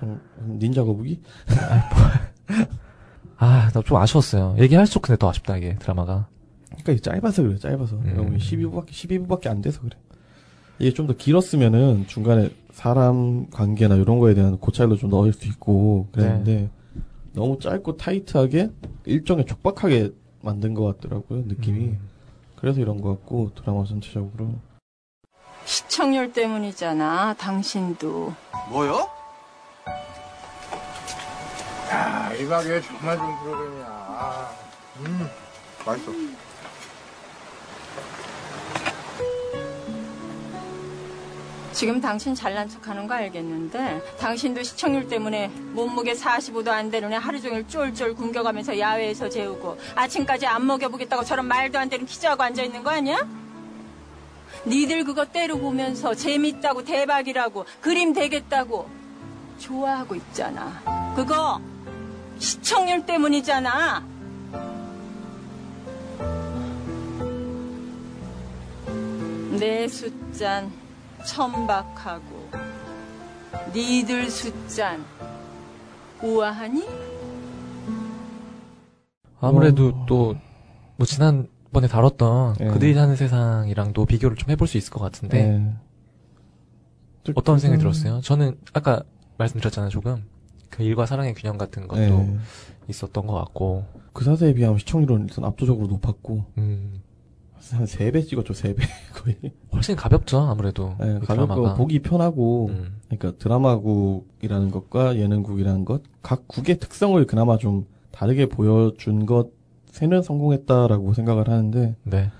그럼 닌자 거북이? 아, 나 좀 아쉬웠어요. 얘기할수록 근데 더 아쉽다 이게 드라마가. 그러니까 이게 짧아서 그래 짧아서 음. 12부밖에 12부밖에 안 돼서 그래 이게 좀 더 길었으면은 중간에 사람 관계나 이런 거에 대한 고찰도 좀 넣을 수 있고 그랬는데 네. 너무 짧고 타이트하게 일정에 촉박하게 만든 것 같더라고요 느낌이 음. 그래서 이런 것 같고 드라마 전체적으로 시청률 때문이잖아, 당신도. 뭐요? 야, 이 가게 정말 좋은 프로그램이야. 아, 음, 맛있어. 지금 당신 잘난 척 하는 거 알겠는데, 당신도 시청률 때문에 몸무게 45도 안 되는 애 하루 종일 쫄쫄 굶겨가면서 야외에서 재우고, 아침까지 안 먹여보겠다고 저런 말도 안 되는 피자하고 앉아있는 거 아니야? 니들 그거 때로 보면서 재밌다고 대박이라고, 그림 되겠다고, 좋아하고 있잖아. 그거, 시청률 때문이잖아. 내 숫잔 천박하고 니들 숫잔 우아하니? 아무래도 어. 또뭐 지난번에 다뤘던 예. 그들이 사는 세상이랑도 비교를 좀 해볼 수 있을 것 같은데 네. 좀 어떤 생각이 그건- 들었어요? 저는 아까 말씀드렸잖아요 조금 그 일과 사랑의 균형 같은 것도 네. 있었던 것 같고 그 사세에 비하면 시청률은 일단 압도적으로 높았고 음, 한 3배 찍었죠 3배 거의 훨씬 가볍죠 아무래도 네, 이 가볍고 드라마가. 보기 편하고 음, 그러니까 드라마국이라는 것과 예능국이라는 것 각 국의 특성을 그나마 좀 다르게 보여준 것에는 성공했다라고 생각을 하는데 네.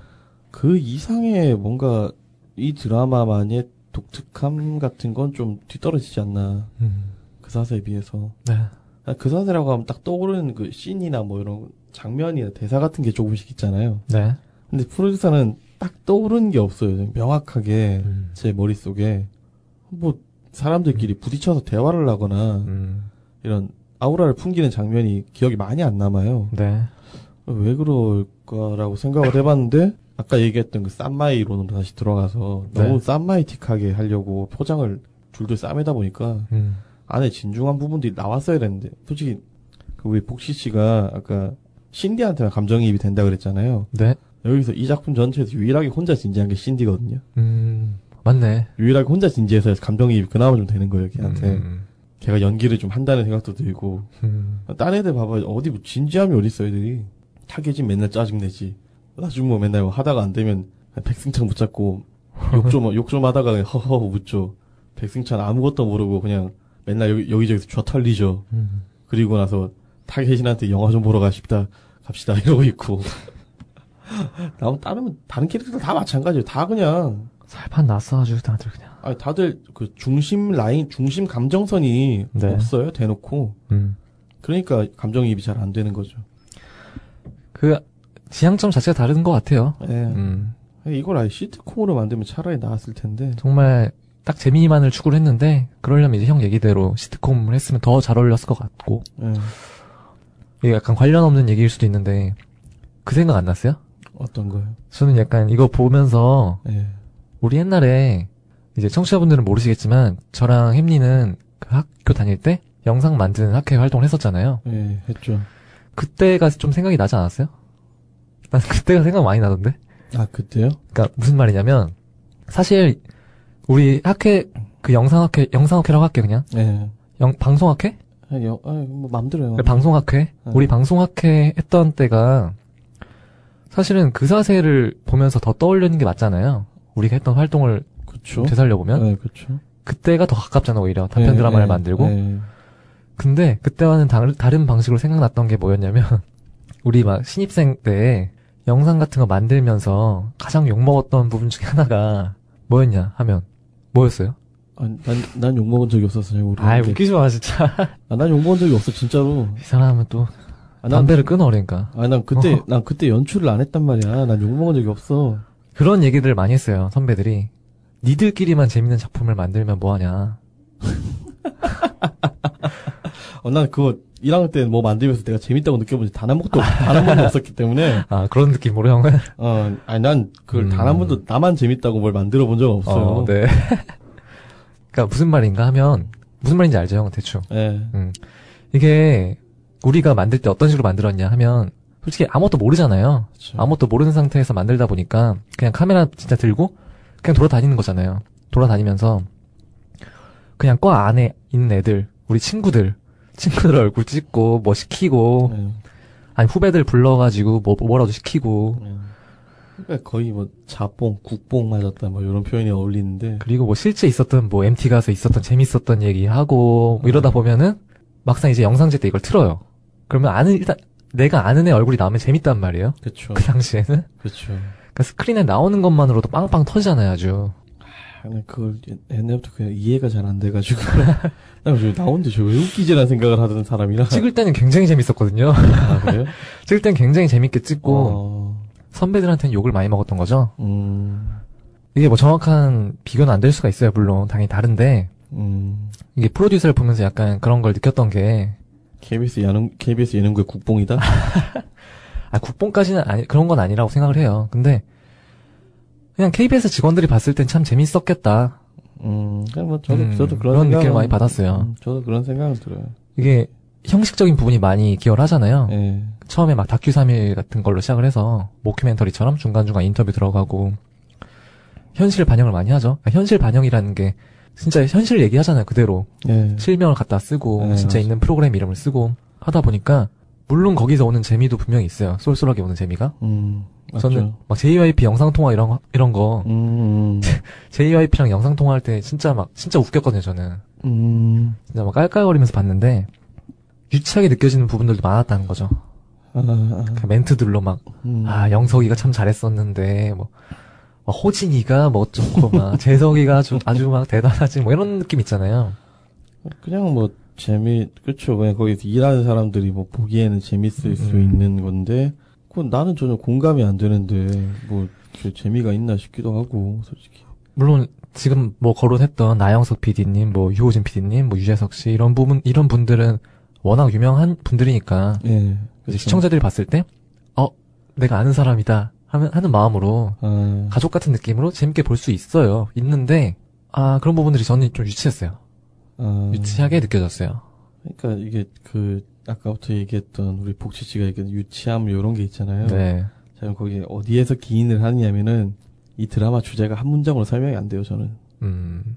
그 이상의 뭔가 이 드라마만의 독특함 같은 건 좀 뒤떨어지지 않나. 음. 그 사세에 비해서. 네. 아, 그 사세라고 하면 딱 떠오르는 그 씬이나 뭐 이런 장면이나 대사 같은 게 조금씩 있잖아요. 네. 근데 프로듀서는 딱 떠오르는 게 없어요. 명확하게 음. 제 머릿속에 뭐 사람들끼리 부딪혀서 대화를 하거나 음. 이런 아우라를 풍기는 장면이 기억이 많이 안 남아요. 네. 왜 그럴까라고 생각을 해봤는데 아까 얘기했던 그 쌈마이론으로 다시 들어가서 네. 너무 쌈마이틱하게 하려고 포장을 줄줄 싸매다 보니까 음. 안에 진중한 부분들이 나왔어야 되는데 솔직히 그 우리 복시 씨가 아까 신디한테만 감정이입이 된다 그랬잖아요. 네. 여기서 이 작품 전체에서 유일하게 혼자 진지한 게 신디거든요. 음. 맞네. 유일하게 혼자 진지해서 감정이입이 그나마 좀 되는 거예요, 걔한테. 음. 걔가 연기를 좀 한다는 생각도 들고. 음. 딴 애들 봐봐. 어디 뭐 진지함이 어딨어, 애들이. 타겟이 맨날 짜증내지. 나중 뭐 맨날 뭐 하다가 안 되면 백승찬 붙잡고 욕 좀, 욕 좀 하다가 허허 웃죠. 백승찬 아무것도 모르고 그냥 맨날 여기, 여기저기서 쥐 털리죠. 음. 그리고 나서 타겟이한테 영화 좀 보러 가십다. 갑시다. 이러고 있고. 나 다른, 다른 캐릭터들 다 마찬가지예요. 다 그냥 살판 났어가지고 다들 그냥. 아니 다들 그 중심 라인 중심 감정선이 네. 없어요 대놓고 음. 그러니까 감정이입이 잘 안 되는 거죠. 그 지향점 자체가 다른 것 같아요. 예. 음. 이걸 아예 시트콤으로 만들면 차라리 나았을 텐데. 정말 딱 재미만을 추구를 했는데 그러려면 이제 형 얘기대로 시트콤을 했으면 더 잘 어울렸을 것 같고 예. 이게 약간 관련 없는 얘기일 수도 있는데 그 생각 안 났어요? 어떤 거요? 저는 약간 이거 보면서 예. 우리 옛날에 이제 청취자분들은 모르시겠지만 저랑 햄리는 그 학교 다닐 때 영상 만드는 학회 활동을 했었잖아요. 예, 했죠. 그때가 좀 생각이 나지 않았어요? 난 그때가 생각 많이 나던데. 아 그때요? 그러니까 무슨 말이냐면 사실 우리 학회 그 영상 학회 영상 학회라고 할게 그냥 예. 영 방송 학회 아, 여, 아, 뭐 맘대로요. 그 방송 학회 음. 우리 방송 학회 했던 때가 사실은 그 사세를 보면서 더 떠올리는 게 맞잖아요. 우리가 했던 활동을 그쵸. 되살려 보면 예, 그쵸. 그때가 더 가깝잖아 오히려 단편 예, 드라마를 예, 만들고 예. 근데 그때와는 다른, 다른 방식으로 생각났던 게 뭐였냐면 우리 막 신입생 때 영상 같은 거 만들면서 가장 욕먹었던 부분 중에 하나가 뭐였냐 하면 뭐였어요? 아, 난, 난 욕먹은 적이 잘 모르겠는데. 아이 웃기지 마 진짜 아, 난 욕먹은 적이 없어, 진짜로. 이 사람은 또 아, 난, 담배를 끊어 그러니까 아, 난 그때, 어. 난 그때 연출을 안 했단 말이야. 난 욕먹은 적이 없어. 그런 얘기들을 많이 했어요 선배들이 니들끼리만 재밌는 작품을 만들면 뭐하냐 어, 난 그거 1학년 때 뭐 만들면서 내가 재밌다고 느껴본 적 단 한 번도, 단 한 번도 없었기 때문에. 아 그런 느낌으로 형은 어, 아니, 난 그걸 음. 단한 번도 나만 재밌다고 뭘 만들어 본 적 없어요. 어, 네 그러니까 무슨 말인가 하면 무슨 말인지 알죠 형 대충 예. 이게 우리가 만들 때 어떤 식으로 만들었냐 하면 솔직히 아무것도 모르잖아요. 그쵸. 아무것도 모르는 상태에서 만들다 보니까 그냥 카메라 진짜 들고 그냥 돌아다니는 거잖아요. 돌아다니면서 그냥 과 안에 있는 애들, 우리 친구들, 친구들 얼굴 찍고 뭐 시키고 예. 아니 후배들 불러가지고 뭐 뭐라도 시키고 예. 그러니까 거의 뭐 자뽕, 국뽕 맞았다 뭐 이런 표현이 어울리는데 그리고 뭐 실제 있었던 뭐 MT 가서 있었던 재밌었던 얘기 하고 뭐 이러다 보면은 막상 이제 영상제 때 이걸 틀어요. 그러면 아는 일단 내가 아는 애 얼굴이 나오면 재밌단 말이에요. 그쵸. 그 당시에는 그쵸. 그러니까 스크린에 나오는 것만으로도 빵빵 터지잖아요, 아주. 그걸 옛- 옛날부터 그냥 이해가 잘 안 돼가지고 난저 나온데 저 왜 웃기지라는 생각을 하던 사람이라 찍을 때는 굉장히 재밌었거든요. 아 그래요? 찍을 땐 굉장히 재밌게 찍고 어, 선배들한테는 욕을 많이 먹었던 거죠. 음, 이게 뭐 정확한 비교는 안 될 수가 있어요, 물론 당연히 다른데 음, 이게 프로듀서를 보면서 약간 그런 걸 느꼈던 게 KBS 예능 KBS 예능구의 국뽕이다. 아, 국뽕까지는 아니, 그런 건 아니라고 생각을 해요. 근데, 그냥 KBS 직원들이 봤을 땐 참 재밌었겠다. 음, 그냥 뭐 저도 음, 저도 그런 그런 느낌을 많이 받았어요. 음, 저도 그런 생각은 들어요. 이게 형식적인 부분이 많이 기여를 하잖아요. 예, 처음에 막 다큐 3일 같은 걸로 시작을 해서, 모큐멘터리처럼 중간중간 인터뷰 들어가고, 현실 반영을 많이 하죠. 그러니까 현실 반영이라는 게, 진짜 현실 얘기하잖아요, 그대로. 예, 실명을 갖다 쓰고, 네, 진짜 맞아요. 있는 프로그램 이름을 쓰고, 하다 보니까, 물론 거기서 오는 재미도 분명히 있어요. 쏠쏠하게 오는 재미가. 음. 저는 막 JYP 영상 통화 이런 거 이런 거 음, JYP랑 영상 통화할 때 진짜 막 진짜 웃겼거든요 저는 음, 진짜 막 깔깔거리면서 봤는데 유치하게 느껴지는 부분들도 많았다는 거죠 아, 아, 그 멘트들로 막아 음, 영석이가 참 잘했었는데 뭐막 호진이가 뭐 어쩌고 막 재석이가 아주, 아주 막 대단하지 뭐 이런 느낌 있잖아요. 그냥 뭐 재미 그렇죠. 그냥 거기서 일하는 사람들이 뭐 보기에는 재밌을 수 음. 있는 건데 그건 나는 전혀 공감이 안 되는데 뭐그 재미가 있나 싶기도 하고 솔직히. 물론 지금 뭐 거론했던 나영석 PD님, 뭐 유호진 PD님, 뭐 유재석 씨 이런 부분 이런 분들은 워낙 유명한 분들이니까 예. 이제 그래서, 시청자들이 봤을 때 어, 내가 아는 사람이다 하는 하는 마음으로 아, 가족 같은 느낌으로 재밌게 볼 수 있어요. 있는데 아 그런 부분들이 저는 좀 유치했어요. 아, 유치하게 느껴졌어요. 그러니까 이게 그 아까부터 얘기했던 우리 복치 씨가 얘기한 유치함 이런 게 있잖아요. 네. 저는 거기에 어디에서 기인을 하느냐면은 이 드라마 주제가 한 문장으로 설명이 안 돼요. 저는 음.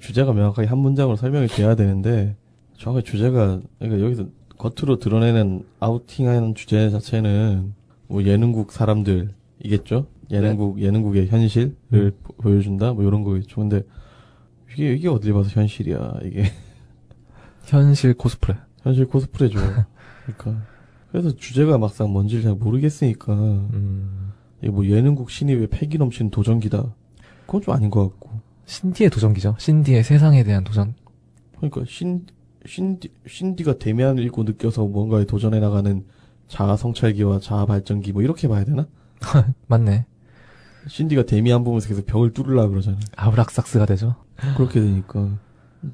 주제가 명확하게 한 문장으로 설명이 돼야 되는데 정확하게 주제가 그러니까 여기서 겉으로 드러내는 아우팅하는 주제 자체는 뭐 예능국 사람들 이겠죠. 예능국 예능국의 현실을 음. 보- 보여준다 뭐 이런 거겠죠. 근데 이게 이게 어딜 봐서 현실이야 이게 현실 코스프레. 현실 코스프레죠. 그러니까 그래서 주제가 막상 뭔지를 잘 모르겠으니까 음. 이게 뭐 예능국 신입의 패기 넘치는 도전기다. 그건 좀 아닌 것 같고. 신디의 도전기죠. 신디의 세상에 대한 도전. 그러니까 신 신디 신디가 대면을 읽고 느껴서 뭔가에 도전해 나가는 자아 성찰기와 자아 발전기 뭐 이렇게 봐야 되나? 맞네. 신디가 데미 한 부분에서 계속 벽을 뚫으려 그러잖아요. 아브락삭스가 되죠. 그렇게 되니까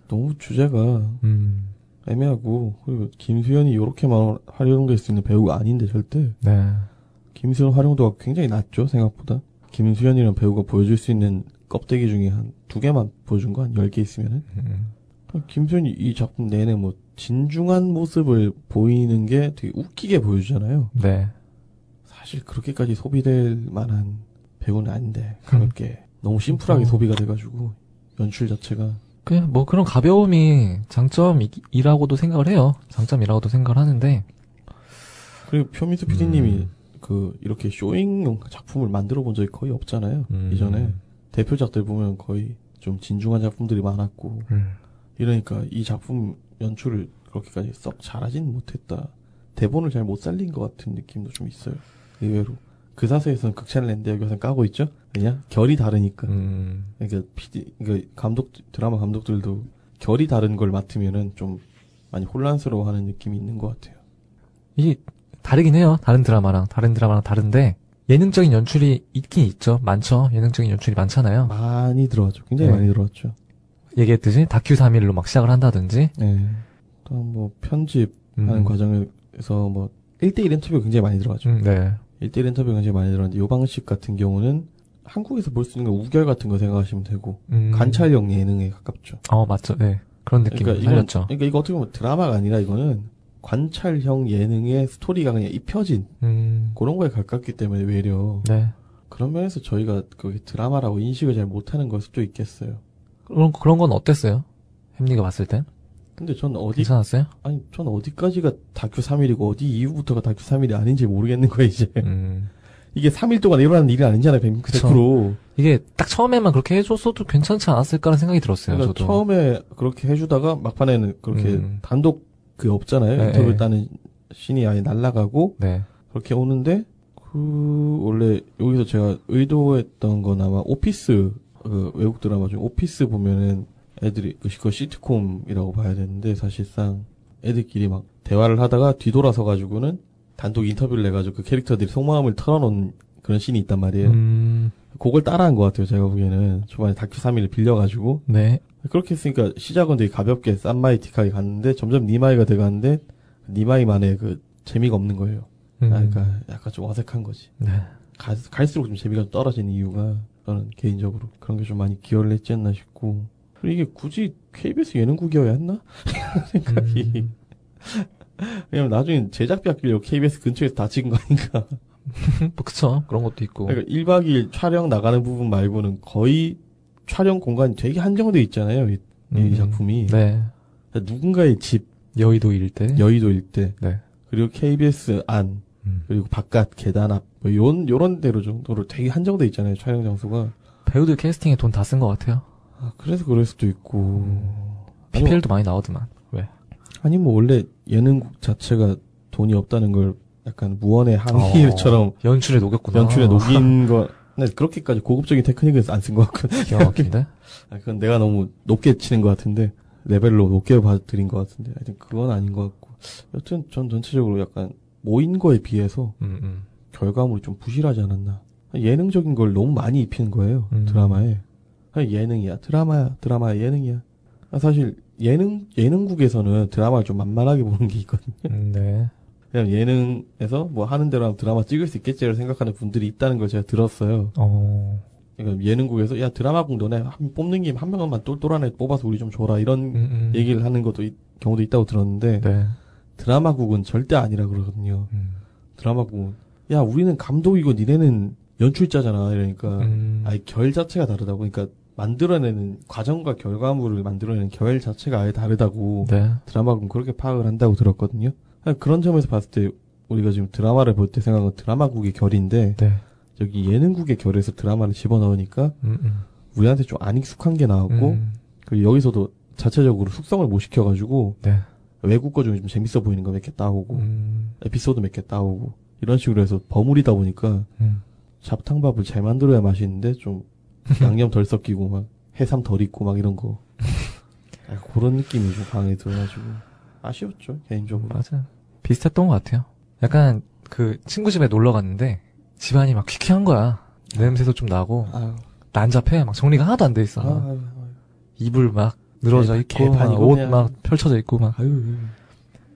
너무 주제가 음. 애매하고 그리고 김수현이 이렇게만 활용될 수 있는 배우가 아닌데 절대 네. 김수현 활용도가 굉장히 낮죠 생각보다. 김수현이라는 배우가 보여줄 수 있는 껍데기 중에 한 두 개만 보여준 거 한 열 개 있으면은 음. 김수현이 이 작품 내내 뭐 진중한 모습을 보이는 게 되게 웃기게 보여주잖아요. 네. 사실 그렇게까지 소비될 만한 배우는 아닌데 가볍게 너무 심플하게 어. 소비가 돼가지고 연출 자체가 그냥 뭐 그런 가벼움이 장점이라고도 생각을 해요. 장점이라고도 생각을 하는데. 그리고 표미수 PD님이 음. 그 이렇게 쇼잉용 작품을 만들어 본 적이 거의 없잖아요. 음. 이전에 대표작들 보면 거의 좀 진중한 작품들이 많았고 음. 이러니까 이 작품 연출을 그렇게까지 썩 잘하진 못했다. 대본을 잘 못 살린 것 같은 느낌도 좀 있어요. 의외로. 그 사서에서는 극찬을 했는데 여기서는 까고 있죠? 그냥 결이 다르니까. 음. 그러니까 PD, 그러니까 감독, 드라마 감독들도 결이 다른 걸 맡으면은 좀 많이 혼란스러워하는 느낌이 있는 것 같아요. 이게 다르긴 해요. 다른 드라마랑 다른 드라마랑 다른데 예능적인 연출이 있긴 있죠. 많죠. 예능적인 연출이 많잖아요. 많이 들어왔죠. 굉장히 네. 많이 들어왔죠. 얘기했듯이 다큐 3일로 막 시작을 한다든지. 네. 또 뭐 편집하는 음. 과정에서 뭐 1대1 인터뷰가 굉장히 많이 들어가죠. 음, 네. 1대1 인터뷰가 굉장히 많이 들어갔는데 요 방식 같은 경우는 한국에서 볼 수 있는 거 우결 같은 거 생각하시면 되고 음. 관찰형 예능에 가깝죠. 어, 맞죠. 네. 그런 느낌 그러니까 을 이건 살렸죠. 그러니까 이거 어떻게 보면 드라마가 아니라 이거는 관찰형 예능의 스토리가 그냥 입혀진 음. 그런 거에 가깝기 때문에 외려 네. 그런 면에서 저희가 그게 드라마라고 인식을 잘 못하는 걸 수도 있겠어요. 그런, 그런 건 어땠어요? 햄리가 봤을 땐? 근데 전 어디 괜찮았어요? 아니 전 어디까지가 다큐 3일이고 어디 이후부터가 다큐 3일이 아닌지 모르겠는 거예요 이제 음. 이게 3일 동안 일어나는 일이 아니잖아요 100%. 그쵸. 이게 딱 처음에만 그렇게 해줬어도 괜찮지 않았을까라는 생각이 들었어요. 그러니까 저도. 처음에 그렇게 해주다가 막판에는 그렇게 음. 단독 그 없잖아요. 네, 인터뷰 네. 따는 신이 아예 날라가고 네. 그렇게 오는데 그 원래 여기서 제가 의도했던 건 아마 오피스 그 외국 드라마 중에 오피스 보면은 애들이 그 시- 그 시트콤이라고 봐야 되는데 사실상 애들끼리 막 대화를 하다가 뒤돌아서 가지고는 단독 인터뷰를 내가지고 그 캐릭터들이 속마음을 털어놓은 그런 씬이 있단 말이에요. 음. 그걸 따라한 것 같아요. 제가 보기에는 초반에 다큐 3일을 빌려가지고 네. 그렇게 했으니까 시작은 되게 가볍게 쌈마이틱하게 갔는데 점점 니마이가 돼가는데 니마이만의 그 재미가 없는 거예요. 음. 아, 그러니까 약간 좀 어색한 거지. 네. 가- 갈수록 좀 재미가 좀 떨어지는 이유가 저는 개인적으로 그런 게 좀 많이 기여를 했지 않나 싶고 이게 굳이 KBS 예능국이어야 했나? 생각이 음. 왜냐면 나중에 제작비 아끼려고 KBS 근처에서 다 찍은 거 아닌가 뭐 그쵸. 그런 것도 있고. 그러니까 1박 2일 촬영 나가는 부분 말고는 거의 촬영 공간이 되게 한정돼 있잖아요 이, 이 음. 작품이 네. 누군가의 집 여의도 일대. 여의도 일대 네. 그리고 KBS 안 음. 그리고 바깥 계단 앞 뭐 요런 요런 데로 정도로 되게 한정돼 있잖아요 촬영 장소가 배우들 캐스팅에 돈 다 쓴 것 같아요. 아, 그래서 그럴 수도 있고 아니, PPL도 많이 나오더만. 왜? 아니 뭐 원래 예능국 자체가 돈이 없다는 걸 약간 무언의 어. 항의처럼 연출에 녹였구나. 연출에 녹인 거 근데 그렇게까지 고급적인 테크닉은 안 쓴 것 같거든. 기가 막힌데? 아, 그건 내가 너무 높게 치는 것 같은데 레벨로 높게 봐드린 것 같은데 하여튼 그건 아닌 것 같고 여튼 전 전체적으로 약간 모인 거에 비해서 음, 음. 결과물이 좀 부실하지 않았나 예능적인 걸 너무 많이 입히는 거예요 음. 드라마에 아, 예능이야 드라마야 드라마야 예능이야 아, 사실 예능 예능국에서는 드라마를 좀 만만하게 보는 게 있거든요 음, 네. 그냥 예능에서 뭐 하는 대로 하면 드라마 찍을 수 있겠지를 생각하는 분들이 있다는 걸 제가 들었어요 어, 그러니까 예능국에서 야 드라마국 너네 한- 뽑는 김에 한 명만 똘똘한 애 뽑아서 우리 좀 줘라 이런 음, 음. 얘기를 하는 것도 있- 경우도 있다고 들었는데 네. 드라마국은 절대 아니라 그러거든요. 음. 드라마국은 야 우리는 감독이고 니네는 연출자잖아 이러니까 음. 아예 결 자체가 다르다고 그러니까 만들어내는 과정과 결과물을 만들어내는 결 자체가 아예 다르다고 네. 드라마국은 그렇게 파악을 한다고 들었거든요. 그런 점에서 봤을 때 우리가 지금 드라마를 볼 때 생각은 드라마국의 결인데 네. 여기 예능국의 결에서 드라마를 집어넣으니까 음, 음. 우리한테 좀 안 익숙한 게 나왔고 음. 그리고 여기서도 자체적으로 숙성을 못 시켜가지고 네. 외국 거 중에 좀 재밌어 보이는 거 몇 개 따오고 음. 에피소드 몇 개 따오고 이런 식으로 해서 버무리다 보니까 음. 잡탕밥을 잘 만들어야 맛있는데 좀 양념 덜 섞이고 막 해삼 덜 익고 막 이런 거 아, 그런 느낌이 좀 강하게 들어가지고 아쉬웠죠 개인적으로 맞아. 비슷했던 것 같아요. 약간 그 친구 집에 놀러 갔는데 집안이 막 퀴퀴한 거야. 냄새도 좀 나고 아유, 난잡해. 막 정리가 하나도 안 돼 있어. 아유, 아유, 이불 막 늘어져 개- 있고 옷. 막 펼쳐져 있고 막.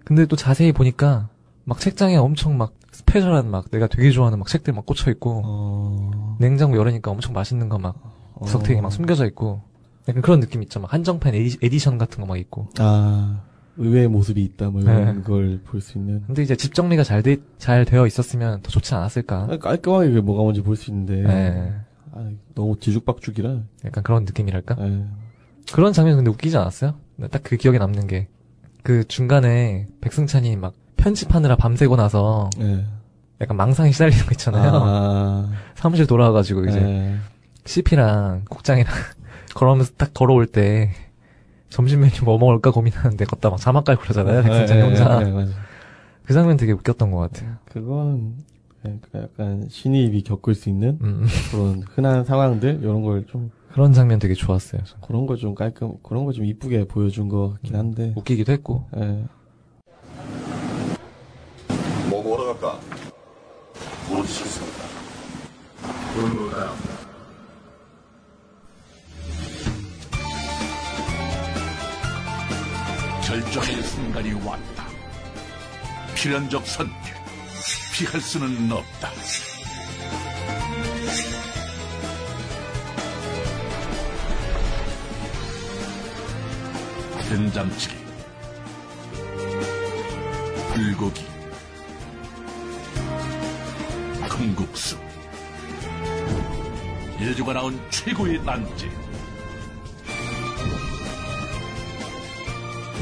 근데 또 자세히 보니까 막 책장에 엄청 막 스페셜한 막 내가 되게 좋아하는 막 책들 막 꽂혀 있고 어, 냉장고 열으니까 엄청 맛있는 거막 어. 구석탱이 막 숨겨져 있고 약간 그런 느낌 있죠. 막 한정판 에디, 에디 션 같은 거 막 있고. 아 의외의 모습이 있다 뭐 이런 네. 걸볼 수 있는 근데 이제 집 정리가 잘 돼, 잘 되어 있었으면 더 좋지 않았을까. 아, 깔끔하게 뭐가 뭔지 볼 수 있는데 네. 아, 너무 뒤죽박죽이라 약간 그런 느낌이랄까? 예. 그런 장면 근데 웃기지 않았어요? 딱 그 기억에 남는 게. 그 중간에 백승찬이 막 편집하느라 밤새고 나서 예. 약간 망상에 시달리는 거 있잖아요. 아, 사무실 돌아와가지고 이제 예. CP랑 국장이랑 걸어오면서 딱 걸어올 때 점심 메뉴 뭐 먹을까 고민하는데 걷다 막 자막 깔고 그러잖아요. 백승찬이 예, 혼자. 그 장면 되게 웃겼던 것 같아요. 그건 예, 그 약간 신입이 겪을 수 있는 음, 그런 흔한 상황들 이런 걸 좀 그런 장면 되게 좋았어요. 저는. 그런 거좀 깔끔 그런 거좀 이쁘게 보여준 것 같긴 한데 웃기기도 했고. 예. 뭐 먹으러 갈까? 뭘 시켰습니까? 결정의 순간이 왔다. 필연적 선택. 피할 수는 없다. 된장찌개. 불고기. 콩국수. 예주가 나온 최고의 난제.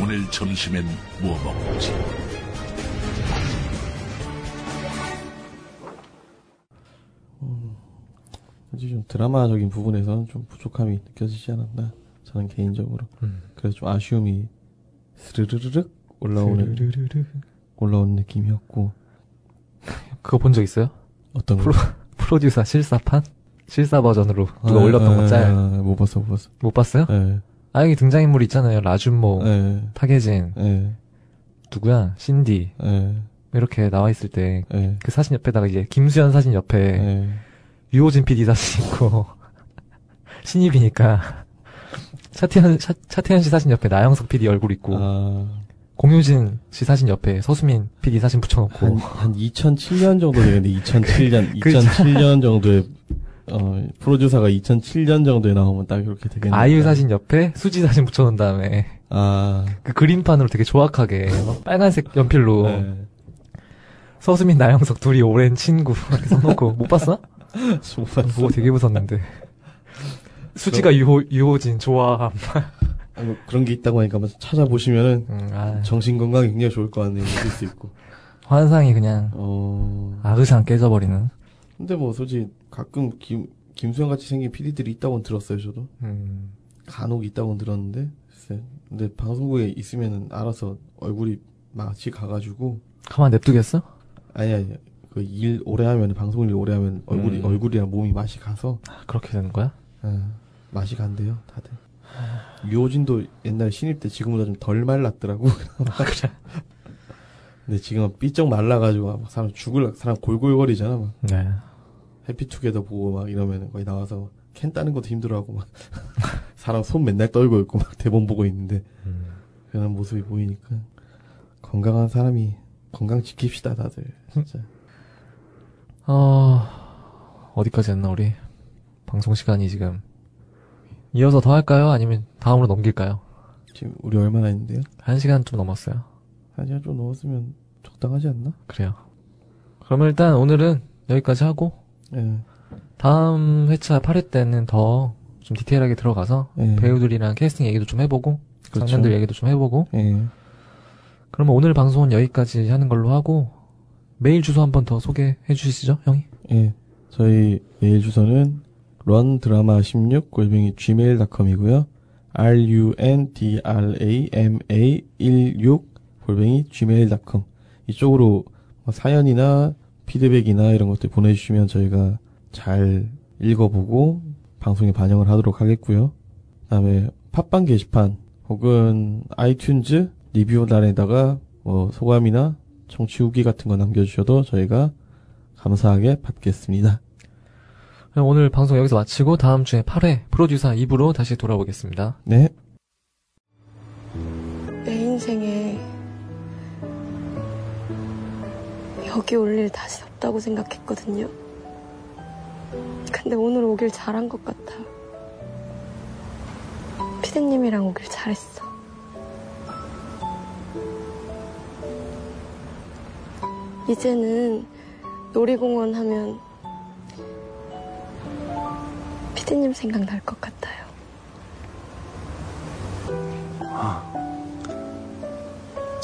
오늘 점심엔 뭐 먹지? 사실 좀 드라마적인 부분에서는 좀 부족함이 느껴지지 않았나 저는 개인적으로 음. 그래서 좀 아쉬움이 스르르르륵 올라오는 올라오는 느낌이었고 그거 본 적 있어요? 어떤 거? 프로, 프로듀서 실사판? 실사 버전으로 누가 올렸던 거 짤. 못 봤어 못 봤어 못 봤어요? 예. 아, 여기 등장인물 있잖아요. 라준모, 예. 타계진, 예. 누구야? 신디. 예. 이렇게 나와 있을 때, 예. 그 사진 옆에다가 이제 김수현 사진 옆에 예. 유호진 PD 사진 있고, 신입이니까, 차태현, 차, 차태현 씨 사진 옆에 나영석 PD 얼굴 있고, 아, 공효진 씨 사진 옆에 서수민 PD 사진 붙여놓고, 한, 한 2007년 정도 되는데 2007년 그죠. 2007년 정도에 어 프로듀서가 2007년 정도에 나오면 딱 이렇게 되겠네. 아이유 사진 옆에 수지 사진 붙여놓은 다음에, 아, 그 그림판으로 되게 조악하게, 막 빨간색 연필로, 네. 서수민 나영석 둘이 오랜 친구, 이렇게 써놓고, 못 봤어? 못 봤어. 보고 되게 웃었는데. 수지가 유호, 유호진 좋아함. 아, 뭐 그런 게 있다고 하니까 한번 찾아보시면은 음, 아, 정신 건강에 굉장히 좋을 것 같네요. 느낄 수 있고. 환상이 그냥 어. 아그상 깨져버리는. 근데 뭐 솔직히 가끔 김 김수현 같이 생긴 PD들이 있다고는 들었어요, 저도. 음, 간혹 있다고는 들었는데 글쎄. 근데 방송국에 있으면은 알아서 얼굴이 마치 가가지고 가만 냅두겠어? 아니 아니 그 일 오래 하면 방송 일 오래 하면 얼굴이 음. 얼굴이랑 몸이 맛이 가서 그렇게 되는 거야? 예, 맛이 간대요 다들. 유호진도 옛날 신입 때 지금보다 좀 덜 말랐더라고. 그래. 근데 지금은 삐쩍 말라가지고 막 사람 죽을 사람 골골거리잖아 막. 네. 해피투게더 보고 막 이러면 거기 나와서 캔 따는 것도 힘들어하고 막 사람 손 맨날 떨고 있고 막 대본 보고 있는데 음. 그런 모습이 보이니까 건강한 사람이 건강 지킵시다 다들 진짜 어, 어디까지 했나, 우리? 방송 시간이 지금. 이어서 더 할까요? 아니면 다음으로 넘길까요? 지금 우리 얼마나 했는데요? 한 시간 좀 넘었어요. 한 시간 좀 넘었으면 적당하지 않나? 그래요. 그러면 일단 오늘은 여기까지 하고, 예. 다음 회차 8회 때는 더 좀 디테일하게 들어가서 예. 배우들이랑 캐스팅 얘기도 좀 해보고, 그렇죠. 장면들 얘기도 좀 해보고, 예. 그러면 오늘 방송은 여기까지 하는 걸로 하고, 메일 주소 한 번 더 소개해 주시죠, 형이? 예. 저희 메일 주소는 rundrama16 골뱅이 gmail.com이고요. rundrama16 골뱅이 gmail.com 이쪽으로 뭐 사연이나 피드백이나 이런 것들 보내주시면 저희가 잘 읽어보고 방송에 반영을 하도록 하겠고요. 그다음에 팟빵 게시판 혹은 아이튠즈 리뷰란에다가 뭐 소감이나 청취 후기 같은 거 남겨주셔도 저희가 감사하게 받겠습니다. 그럼 오늘 방송 여기서 마치고 다음 주에 8회 프로듀서 2부로 다시 돌아오겠습니다. 네. 내 인생에 여기 올 일 다시 없다고 생각했거든요. 근데 오늘 오길 잘한 것 같아. 피디님이랑 오길 잘했어. 이제는 놀이공원 하면 피디님 생각날 것 같아요.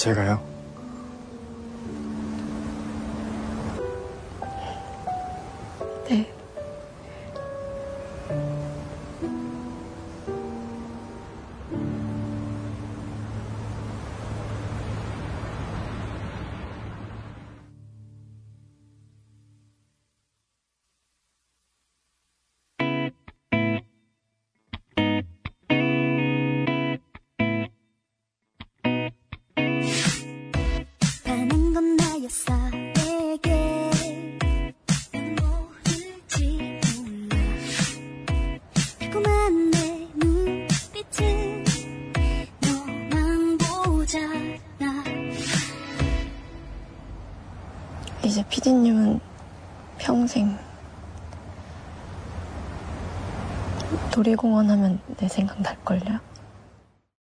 제가요? 네. 놀이공원 하면 내 생각 날걸요?